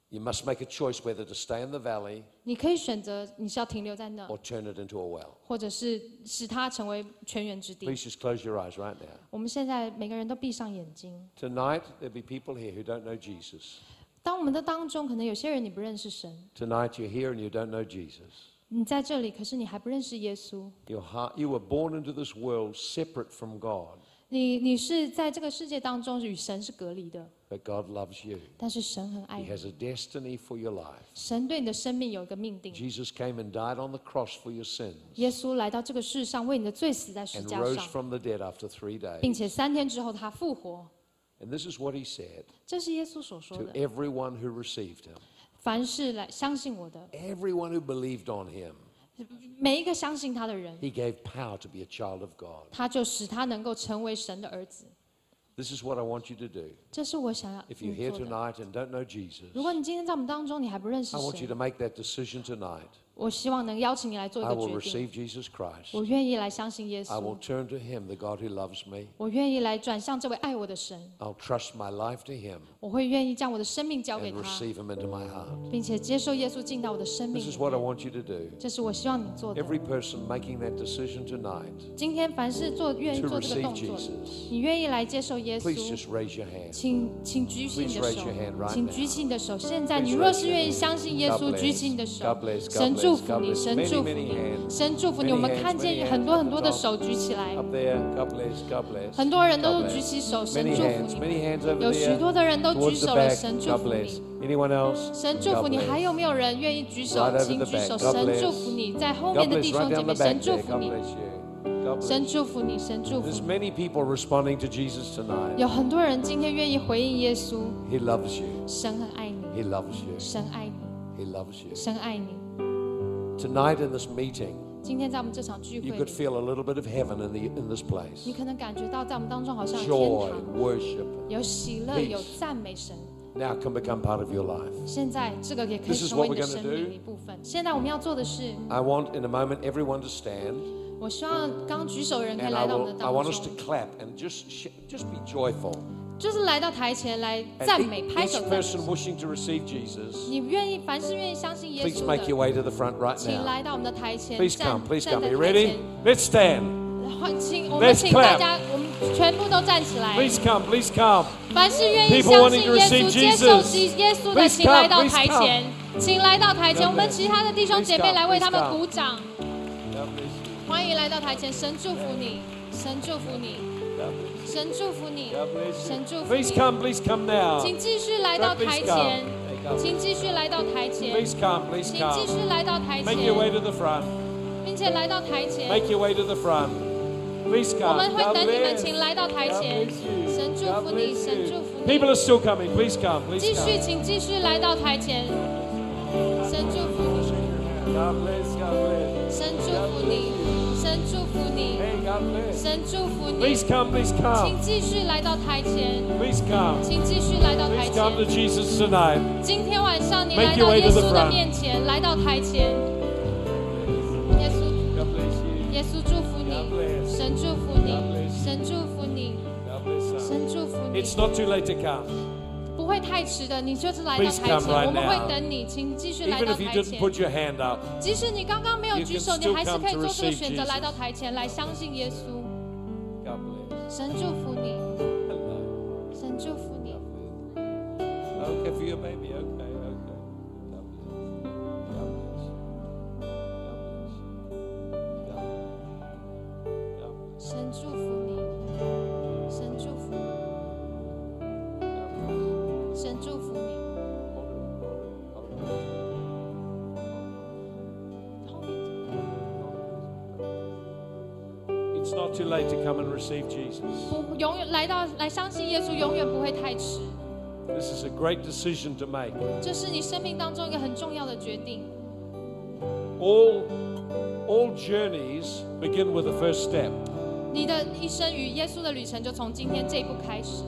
you must make a choice whether to stay in the valley 你可以选择你是要停留在那， or turn it into a well. 或者是使它成为泉源之地。 Please just close your eyes right now. 我们现在每个人都闭上眼睛。 Tonight, there'll be people here who don't know Jesus. 当我们的当中，可能有些人你不认识神， Tonight, you're here and you don't know Jesus. 你在这里，可是你还不认识耶稣。 Your heart, you were born into this world separate from God, 你你是在这个世界当中与神是隔离的， but God loves you. 但是神很爱 He 你， has a destiny for your life. 神对你的生命有一个命定。 Jesus came and died on the cross for your sins 耶稣来到这个世上，为你的罪死在石 and 架 rose 上， from the dead after three 并 days. 且三天之后他复活。 And this is what he said 这是耶稣所说 to 的。 everyone who received him, 凡是来相信我的， everyone who believed on him. 每一个相信他的人， He gave power to be a child of God. 他就使他能够成为神的儿子。 This is what I want you to do. 这是我想要 If you're 你 here 做的。 tonight and don't know Jesus, 如果你今天在我们当中，你还不认识 I want you 神 to，make that decision tonight. 我希望能邀请你来做一 I 个 will 决定。 receive Jesus Christ. 我愿意来相信耶 I will 稣， turn to Him, the God who loves me. 我愿意来转向这位爱我的神， I'll trust my life to Him 我会愿意将我的生命交给 and 他， receive Him into my heart. 并且接受耶稣进到我的生命 This 里 is what I 面。 want you to do. 这是我希望你做的。 Every person making that decision tonight 今天凡是做愿意 to 做这个 receive 动作的， Jesus, 你愿意来接受耶 please 稣， just raise your hand. 请请举起你的 Please 手 raise your hand right，请 now. 举起你的手。现在 Please 你若 raise 是 your 愿意 hand. 相信耶 God 稣， bless. 举起你的手 God bless. God。神 bless. 祝福 God 你， bless. 神 Many, 祝福 many 你， hands. 神祝福你。 Many 我们 hands, 看 many 见 hands 很多 at 很 the 多的 top. 手举起来， Up there. God bless. God bless. 很多人都 God 举 bless. 起手，神 Many 祝福 hands. 你 Many 们。 hands over 有许 there. 多的人都举 Towards the 手了， back. 神祝 God 福 bless. 你。 Anyone else? 神祝福 God 你， bless. 还有没有人愿意举手 Right？over 请 the 举 back. 手。 God 神 bless. 祝福你，在后 God 面的 bless. 弟兄 Right 姐 down 妹， the 神 back 祝 there. 福 God 你， bless you. God 神 bless. 祝福你，神祝福 There's 你。 many people responding to Jesus tonight. 有很多人今天愿意回应耶稣， He loves you. 神很爱你， He loves you. 神爱你， He loves you. 神爱你。 Tonight in this meeting, 今天在我们这场聚 you 会 could 里， feel a little bit of heaven in, the, in this 你 place. 可能感觉到在我们当中好像有 Joy 天 and 堂， worship 有喜乐， peace 有赞美神。 now can become part of your life. 现在这个也可以 This is 成为 what 你的 we're gonna 生命的一部分。现在我们要做的是， I want in a moment everyone to stand 我希望刚举手的人可以 and 来 I 到我们 will 的 I 当 want us to 中， clap and just sh- just be joyful. 就是来到台前来 And 赞 each- 美、拍 each 手赞美 person。wishing to receive Jesus, 你愿意，凡是愿意相信耶 please 稣 make your 的， way to the front right 请 now. 来到我们的台前， Please 站 come, please 站 come. 在 Are you 台 ready? 前。 Let's stand. 欢请我们 Let's 请大家，我们全部都站起来。 Please come, please come. 凡是愿意 People 相 wanting 信 to 耶 receive 稣、接受 Jesus. 耶稣的， Please 请来 come, 到 please 台前，请来到台前。 God 我们 bless. 其他的弟兄姐妹 Please come, 来为他们 please come. 鼓掌， God bless you. 欢迎来到台前。神祝福你，神祝福你， God bless you. 神祝福你， God bless 神 you. 祝福 Please 你。 come, please come now. 请继续来到 God, 台 please 前 come.，Hey, God 请继续来到台前， Please come, please 请继 come. 续来到台 Make your way 前， to the front. 并且来到台前。 Make your way to the front. Please 我 come. 们会 God 等你们， bless. 请来到台 God 前 bless。you. 神祝 God 福你， bless 神祝 you. 福 People 你 are。still coming. Please come. Please 继续， come. 请继续来到台前。神祝福你， God bless. God bless. 神祝福你， 神祝福你， Hey, God bless. 神祝福你。 Please come. Please 请 come. 继续来到台前， Please come. 请继续来到台 Please come to 前。 Jesus tonight. 今天晚上你 Make 来 your 到 way 耶 to the 稣的 front. 面前，来到台前。耶稣， God bless you. 耶稣祝福 God 你， bless. 神祝福 God 你， bless. 神祝福你， God bless. us. 神祝福你。 It's not too late to come. 会太迟的你就是来到台前我们会等你请继续来到台前。即使你刚刚没有举手你还是可以做这个选择来到台前来相信耶稣。神祝福你。receive Jesus. 不永远来到来相信耶稣，永远不会太迟。 This is a great decision to make. 这是你生命当中一个很重要的决定。 All, all journeys begin with the first step. 你的一生与耶稣的旅程就从今天这一步开始。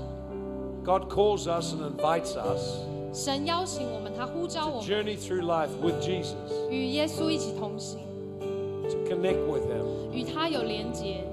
God calls us and invites us 神邀请我们，他呼召 to 我们 journey through life with Jesus, 与耶稣一起同行， to connect with Him, 与他有连结，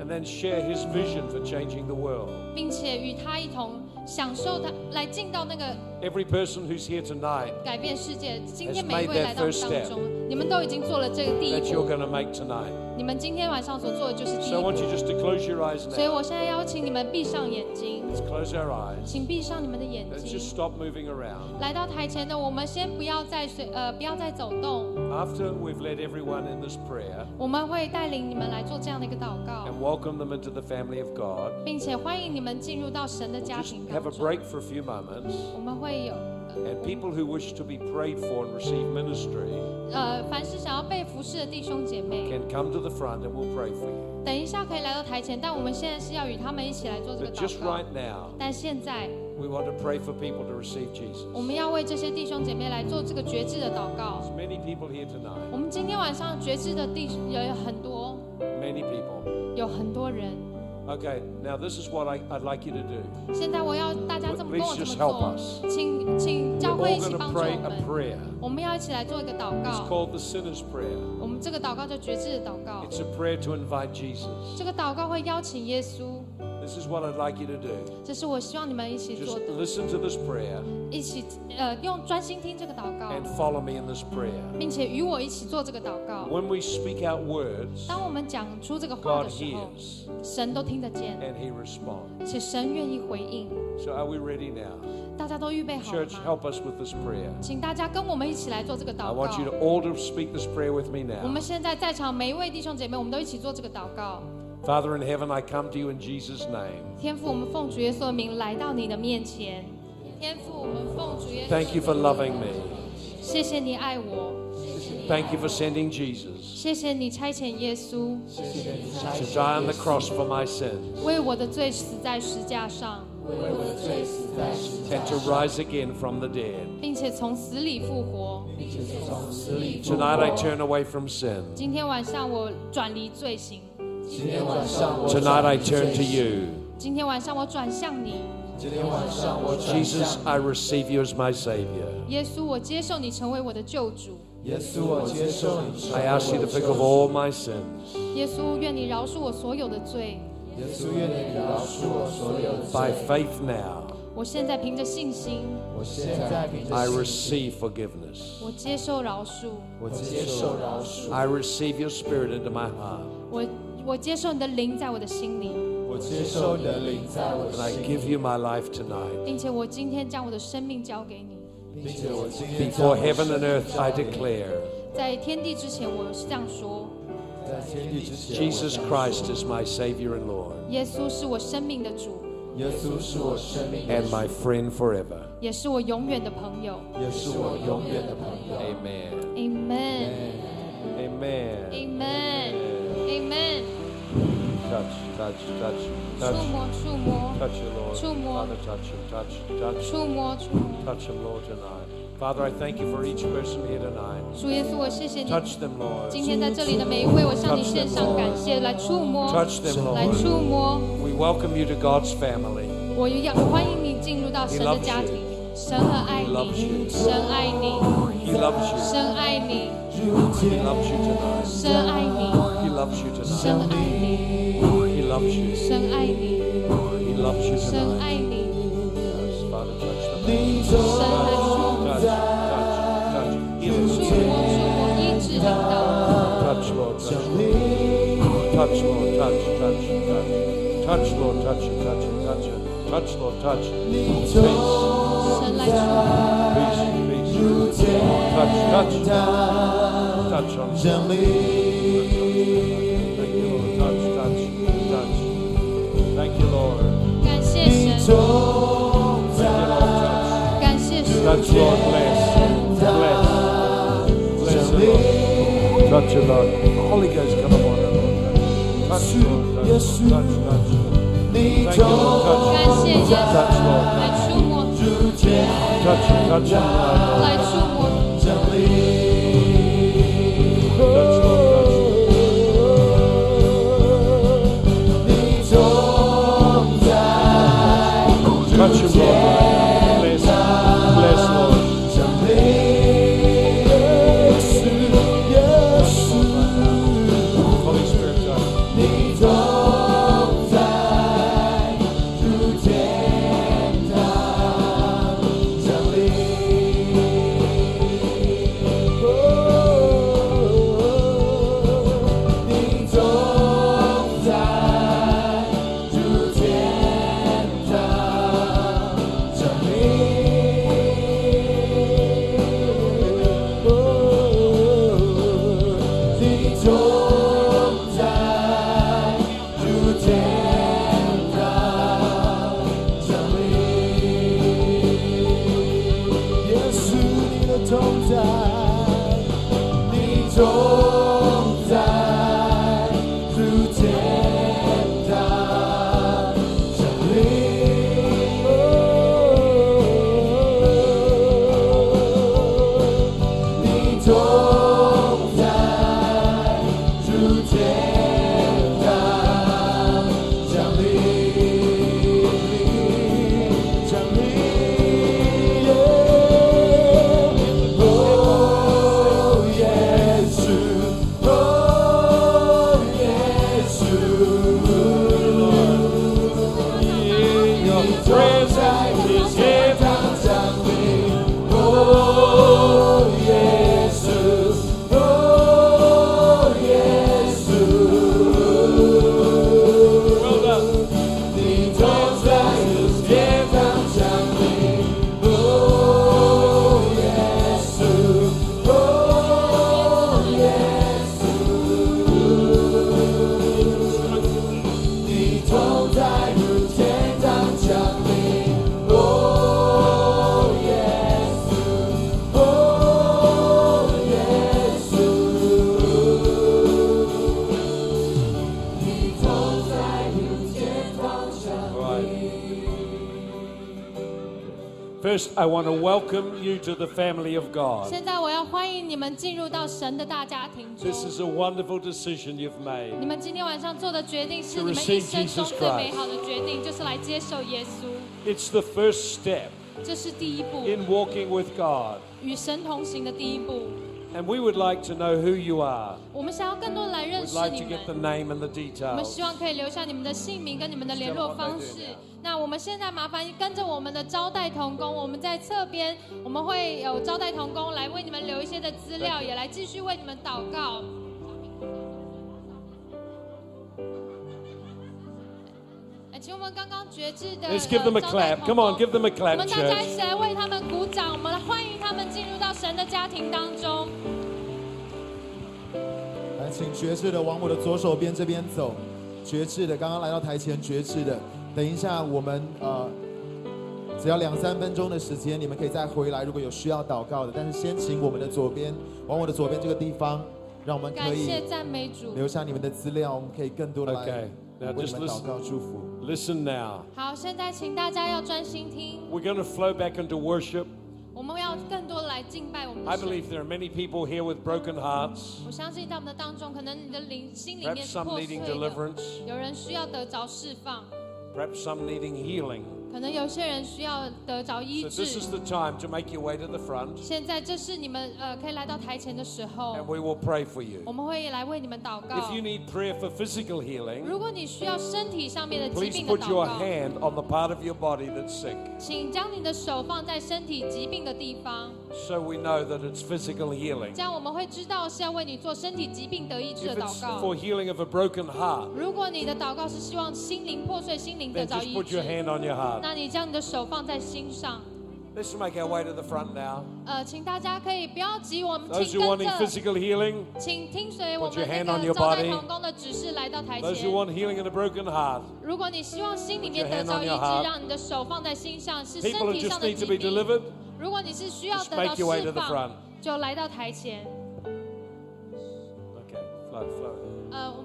and then share His vision for changing the world. 并且与他一同享受他来进到那个 Every person who's here tonight 改变世界。今 Has 天每一 made 位 that 来到我们 first 当中，你们都已经做了这个第一 that you're 步。 going to make tonight. 你们今天晚上所做的就是第 So I 一步 want。you just to close your eyes 所以 now. 我现在邀请你们闭上眼睛， Let's close our eyes. 请闭上你们的眼 Let's 睛 just。stop moving around. 来到台前的，我们先不要再随呃不要再走动， After we've led everyone in this prayer 我们会带领你们来做这样的一个祷告， and welcome them into the family of God, 并且欢迎你们进入到神的 we'll 家 just 庭 have 当 a 中。 break for a few moments. 我们会有 And people who wish to be prayed for and receive ministry, 呃，凡是想要被服侍的弟兄姐妹， can come to the front and we'll pray for you. 等一下可以来到台前，但我们现在是要与他们一起来做这个 But 祷 just 告 right。now, 但现在 we want to pray for people to receive 我 Jesus. 们要为这些弟兄姐妹来做这个觉知的祷告。Many people here tonight. 我们今天晚上觉知的弟有很多，Many people. 有很多人。Okay, now this is what I, I'd like you to do. 现在我要大家这么跟我 Please 这 just 么 help 做 us.，请请教 We're 会 all 一起 going to 帮助我 pray a 们。prayer. 我们要一起来做一个祷 It's 告。called the sinner's prayer. 我们这个祷告叫觉志的祷告。It's a prayer to invite Jesus. 这个祷告会邀请耶稣，This is what I'd like you to do. 这是我希望你们一起 Just 做的， listen to this prayer 一起呃用专心听这个祷告， and follow me in this prayer. 并且与我一起做这个祷告。 When we speak out words, 当我们讲出这个话 God 的时候， hears 神都听得见， and He responds. 且神愿意回应。 So are we ready now? 大家都预备好了 Church, 吗？ help us with this prayer. 请大家跟我们一起来做这个 I 祷 want you to 告。 all to speak this prayer with me 我 now. 们现在在场每一位弟兄姐妹，我们都一起做这个祷告。 Father in heaven, I come to you in Jesus' name. 天父，我们奉主耶稣的名来到你的面前。天父，我们奉主耶稣的 Thank you for 名 loving me. 谢谢你爱我， Thank you for sending Jesus 谢谢你差遣耶稣 to die on the cross for my sins 为我的罪死在石架上， and to rise again from the dead. 并且从死里复活。 Tonight I turn away from sin. 今天晚上我转离罪行， Tonight I turn to you. 今天晚上我转向你， Jesus, I receive you as my Savior. 耶稣，我接受你成为我的救主。 I ask you to forgive all my sins. 耶稣，愿你饶恕我所有的罪。 By faith now, 我现在凭着信心， I receive forgiveness. 我接受饶恕， I receive your Spirit into my heart. 我 我接受你的灵在我的心里， And I give you my life tonight. 并且我今天将我的生命交给你。 Before heaven and earth, I declare 在天地之前，我是这样说： Jesus Christ is my Savior and Lord 耶稣是我生命的主， and my friend forever. 也是我永远的朋友。 Amen. Amen. Amen. Amen. Amen. Touch, touch, touch, 触 touch. 摸，触摸， Touch you, Lord.触摸。 Father, touch him, touch, touch. 触摸，触摸。 Touch him, Lord, tonight. Father, I thank you for each person here tonight. 主耶稣，我谢谢你。 Touch them, Lord. 今天在这里的每一位，我向你献上感谢，来触摸， Touch them, 来 Lord. 触摸。 We welcome you to God's family. 我要欢迎你进入到神的家庭。神很爱 He loves 你， you. 神爱你， He loves you. 神爱你， He loves you tonight. 神爱你， He loves you 神 tonight. 爱你， He loves you. 神爱你， He loves you 神 tonight. 爱你。 Yes, Father, touch them. 神来触 Touch, touch, touch. Heal 触 them. 摸，触摸，医治领导。 Touch, Lord, touch. Touch, Lord, touch, touch, touch. Touch, Lord, touch, touch, touch. Touch, Lord, touch. Peace, 神来触摸， peace, you tear touch, touch. down touch on Thank you, Lord. Touch, touch, touch. Thank you, Lord. Touch, Lord, bless. Bless. Bless, Lord. Touch, Lord. Holy Ghost, come upon us. Touch, Lord. Touch, touch. Thank you, Lord. Touch, Lord. Touch, Lord. 主权，来触摸。主权，你总在。I want to welcome you to the family of God. 现在我要欢迎你们进入到神的大家庭中。 This is a wonderful decision you've made. 你们今天晚上做的决定是 To 你们 receive 一生中 Jesus 最美好的决定，就是来接受耶稣。 It's the first step 这是第一步， in walking with God. 与神同行的第一步。 And we would like to know who you are. 我们想要更多人来认 We'd 识 like 你 to get the 们。name and the 我们 details. 希望可以留下你们的姓名跟你们的联络方式。那我们现在麻烦跟着我们的招待童工，我们在侧边，我们会有招待童工来为你们留一些的资料，也来继续为你们祷告。请我们刚刚决志的 Let's give them a 呃招待 clap. 童 Come on, give them a 我 clap, 们大家一 church. 起来为他们鼓掌，我们来欢迎他们进入到神的家庭当中。来，请觉志的往我的左手边这边走，觉志的刚刚来到台前觉志的，等一下我们呃，只要两三分钟的时间，你们可以再回来，如果有需要祷告的，但是先请我们的左边，往我的左边这个地方，让我们可以感谢赞美主。留下你们的资料，我们可以更多的来 Okay, now 为你 just 们祷 listen. 告祝福。 Listen now. 好，现在请大家要专心听， We're going to flow back into worship. 我们要更多的来敬拜我们 I 的神。 believe there are many people here with broken hearts, 我相信在我们的当中，可能你的灵心里 perhaps 面是 some 破碎 needing 的， deliverance, 有人需要得着释放， perhaps some needing healing. 可能有些人需要得着医 So 治 this。is the time to make your way to the front 现在这是你们呃可以来到台前的时候 and，we will pray for you. 我们会来为你们祷告 If。you need prayer for physical healing, 如果你需要身体上面的疾 please 病的 put 祷 your 告， hand on the part of your body that's sick 请将你的手放在身体疾病的地方， so we know that it's physical healing. 这样我们会知道是要为你做身体疾病得医治 If 的 it's 祷告 for。healing of a broken heart, 如果你的祷告是希望心灵破碎、心灵得 then 着 just 医 put your 治， hand on your heart. 那你将你的手放在心上。 Let's make our way to the front now. 呃，请大家可以不要急，我们 Those 请 who 跟 wanting 着， physical healing, 请听随我 Put your 们 hand 那 on 个 your 招待 body 童工的指示来到台 those who 前。 want healing in a broken heart, 如果你希望心里面 Put your 得 hand 着 on 医 your 治， heart 让你的手放在心上，是 people 身 who 体上 just 的 need 疾 to be 病。 delivered, 如果你是需要 just 得到 make your way 释 to the 放 front.，就来到台前。 Okay, flow, flow. 呃，我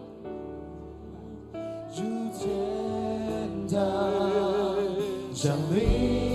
如天堂 想你。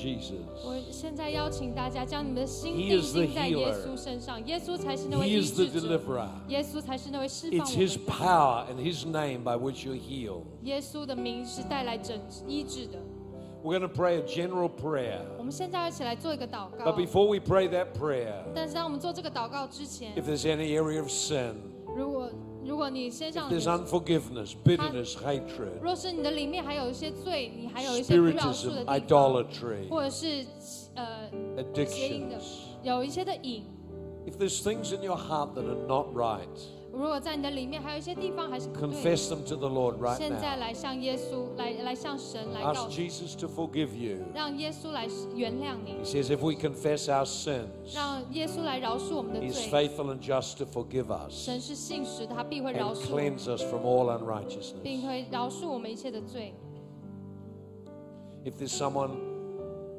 Jesus. 我现在邀请大家将你们的心 He 定 is the 睛在耶 healer. 稣身上，耶稣才是那位 He 医 is the 治者， deliverer. 耶稣才是那位释放 It's 我 His 们的。 power and His name by which you're healed. 耶稣的名是带来整医治的。 We're going to pray a general prayer. 我们现在要一起来做一个祷告 But。before we pray that prayer, 但是当我们做这个祷告之前 if，there's any area of sin, 如 果如果你身上 there's unforgiveness, bitterness, hatred, 若是你的里面还有一些罪，你还有一些不饶恕 spiritism, 的地方， idolatry, 或者是呃邪淫的 addictions, 有一些的瘾， if there's things in your heart that are not right, 如果在你的里面还有一些地方还是不对的， confess them to the Lord right 现在 now. 来向耶稣来来向神来告 Ask 诉， Jesus to forgive you. 让耶稣来原谅你 He，says, if we confess our sins, 让耶稣来饶恕我们的 He's 罪。 faithful and just to forgive us 神是信实的，他必会饶 and 恕我们， cleanse us from all unrighteousness. 并会饶恕我们一切的罪。 If there's someone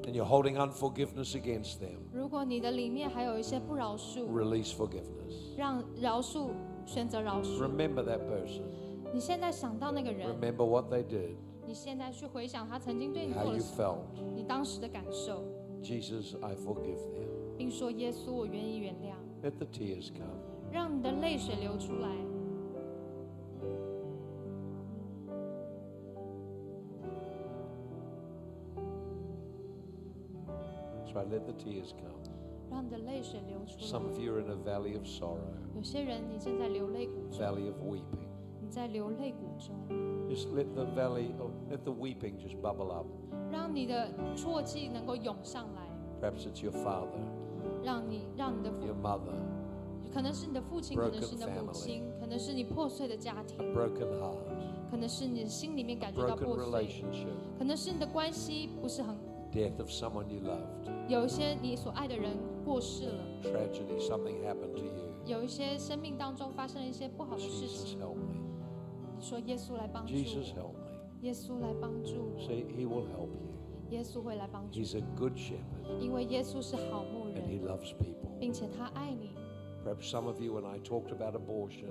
and you're holding unforgiveness against them, 如果你的里面还有一些不饶恕， release forgiveness. 让饶恕 选择饶恕。 Remember that person. 你现在想到那个人， Remember what they did, 你现在去回想他曾经对你 how 做了 you 什么， felt. 你当时的感受， Jesus, I forgive them. 并说：“耶稣，我愿意原谅。 Let the tears come. ”让你的泪水流出来。 That's right, let the tears come. 让你的泪水流出 Some 来。 of you are in a valley of sorrow, 有些人你正在流泪谷中， valley of weeping. 你在流泪谷中， Just let the valley, of, let the weeping just bubble up. 让你的啜泣能够涌上来， Perhaps it's your father, 让你让你的父 your mother, 可能是你的父亲，可 Broken 能是你的母 family 亲，可能是你破碎的家 a 庭， broken heart, 可能是你的心里面感觉到 broken 破碎， relationship, 可能是你的关系不是很， death of someone you loved, 有一些你所爱的人 过世了， tragedy, something happened to you. 有一些生命当中发生了一些不好的事 Jesus, 情， help me. 你说耶稣来帮助 Jesus, 我， help me. 耶稣来帮助我， See, He will help you. 耶稣会来帮助 He's a good shepherd 你，因为耶稣是好牧 and He 人， loves people. 并且他爱你。 Perhaps some of you, when I talked about abortion,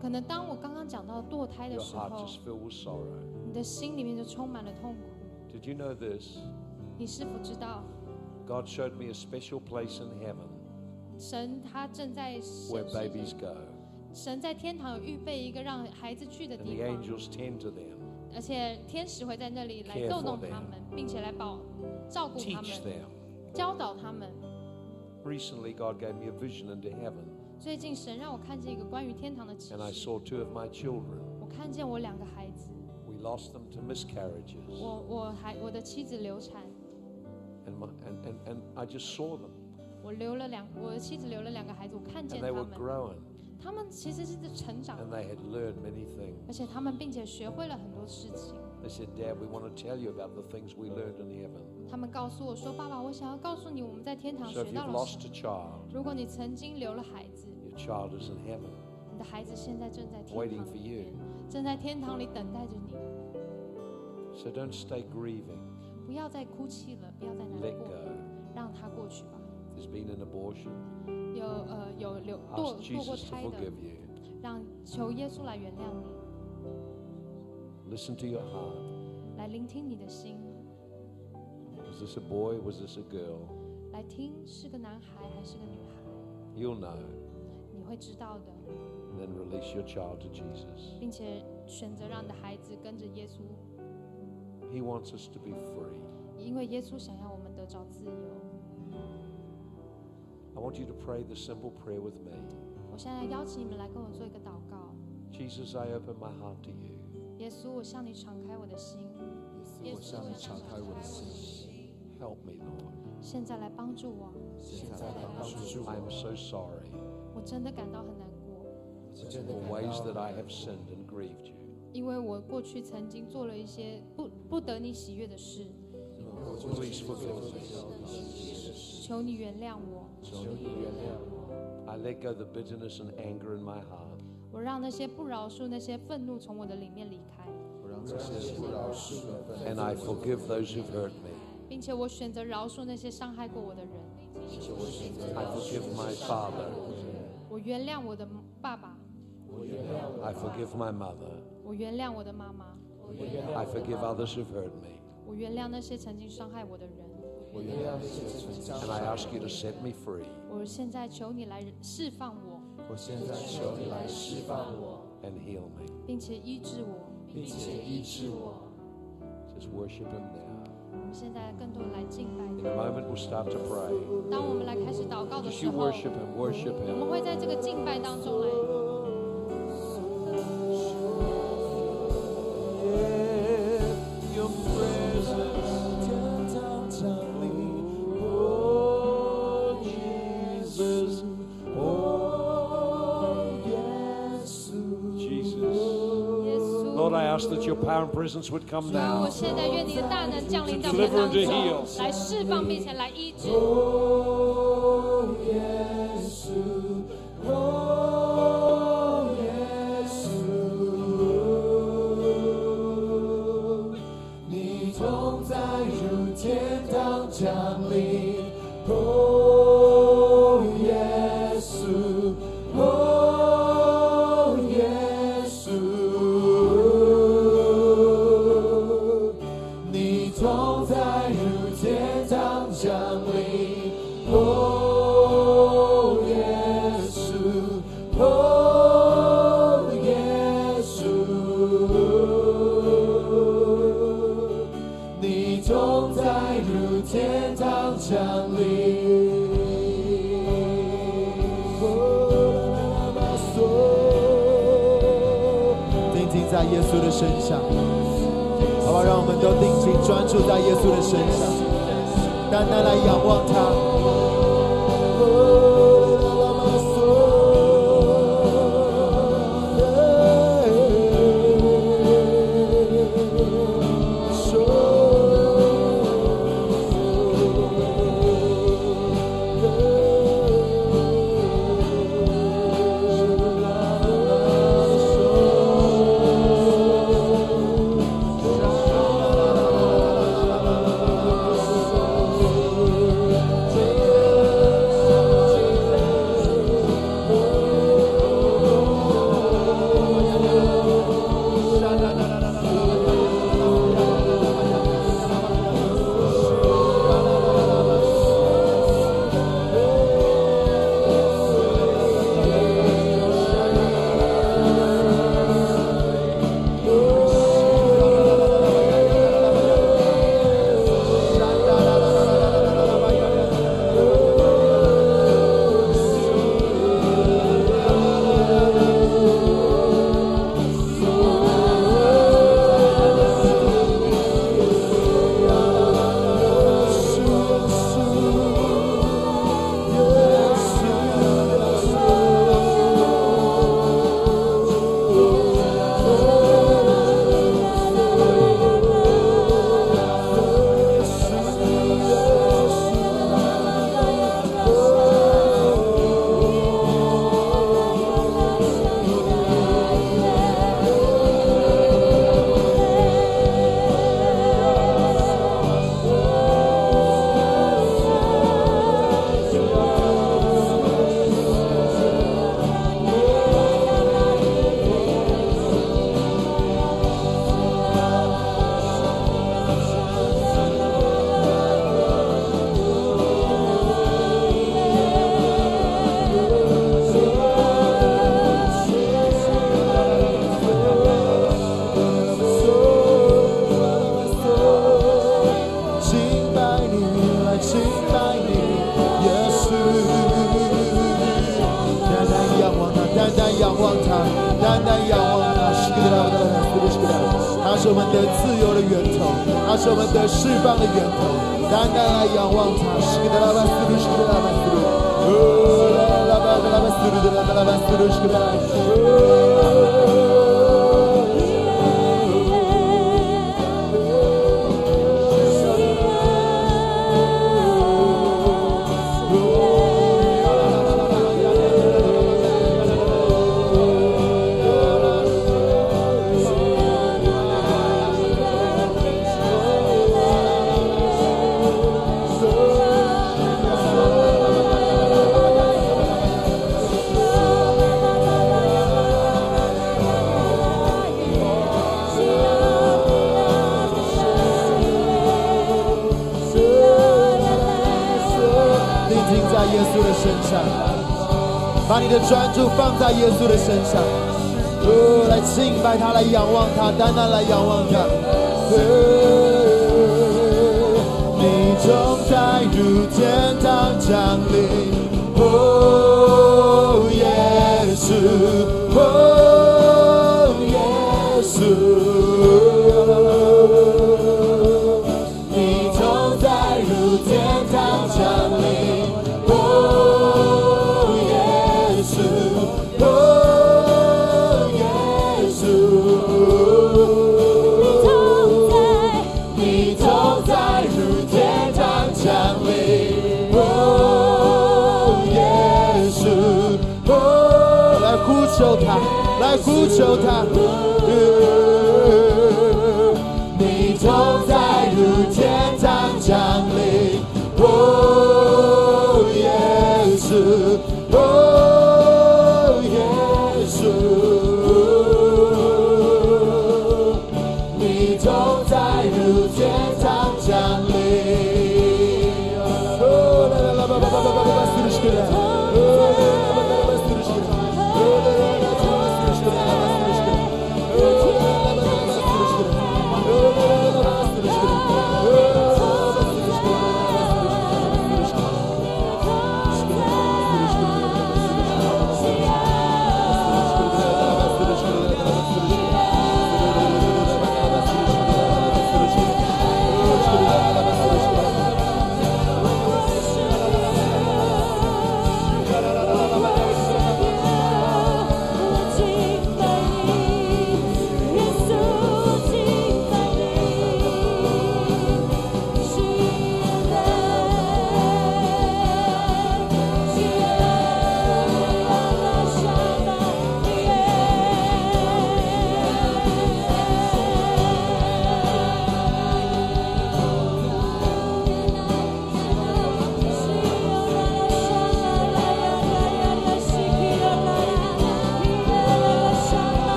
可能当我刚刚讲到堕胎的 your 时 heart 候， just filled with sorrow. 你的心里面就充满了痛苦。 Did you know this? 你是否知道， God showed me a special place in heaven 神他正在审 where 视 babies 着 go, 神在天堂有预备一个让孩子去的 and 地 the 方， angels tend to them, 而且天使会在那里来 Care 逗 for 弄 them 他们，并且来保照顾他 teach 们， them. 教导他们。 Recently, God gave me a vision into heaven, 最近神让我看见一个关于天堂的启 and I 示， saw two of my children. 我看见我两个孩子， We lost them to miscarriages, 我我还我的妻子流产， and, my, and, and, and I just saw them, 我留了两我的妻子留了两个孩子，我看 and 见 they 他 were 们， growing, 他们其实是在成长， and they had learned many things. 而且他们并且学会了很多事情。 They said, Dad, we want to tell you about the things we learned in heaven. 他们告诉我说：“爸爸，我想要告诉你，我们在天堂 So 学 if 到 you've 了什 lost 么。 a child, 如果你曾经留了孩子， your child is in heaven, 你的孩子现在正在天 waiting 堂 for 里 you. 面，正在天堂里等待着你。 So don't stay grieving. 不要再哭泣了，不要再难 Let 过， go. 让他过去吧。 There's been an abortion. 有呃有流堕 Ask 堕过 Jesus to 胎的， forgive you. 让求耶稣来原谅你， Listen to your heart. 来聆听你的心， Was this a boy? Was this a girl? 来听是个男孩还是个女孩， You'll know. 你会知道的， And then release your child to Jesus. 并且选择让你的孩子跟着耶稣， He wants us to be free. 因为耶稣想要我们得着自由。I want you to pray the simple prayer with me. 我现在邀请你们来跟我做一个祷告。Jesus, I open my heart to you. 耶稣，我向你敞开我的心，我向你敞开我的心，Help me, Lord. 现在来帮助我。现在来帮助 I 我 am。so sorry 我真的感到很难过，for ways that I have sinned and grieved you. 因为我过去曾经做了一些不不得你喜悦的事，Please forgive me. 求你原谅我。 I let go the bitterness and anger in my heart. 我让那些不饶恕、那些愤怒从我的里面离开，我让这些不饶恕的愤 And I forgive those who've hurt me. 并且我选择饶恕那些伤害过我的人。 I forgive my father. 我原谅我的爸爸， I forgive my mother. 我原谅我的妈妈， I forgive others who've hurt me. 我原谅那些曾经伤害我的人。我原谅那些曾经伤 And I 害 ask you to set me free 我现在求你来释放我，我现在求你来释放我，and heal me. 并且医治我。并且医治我。Just worship Him now. 我们现在更多的来敬拜 In a moment, we'll start to pray. 当我们来开始祷告的时候我们.会在这个敬拜当中来。power and presence would come 主啊，我 now. 现在愿你的大能降临在我们当中，来释放并且来医治。 专注在耶稣的身上，单单来仰望他。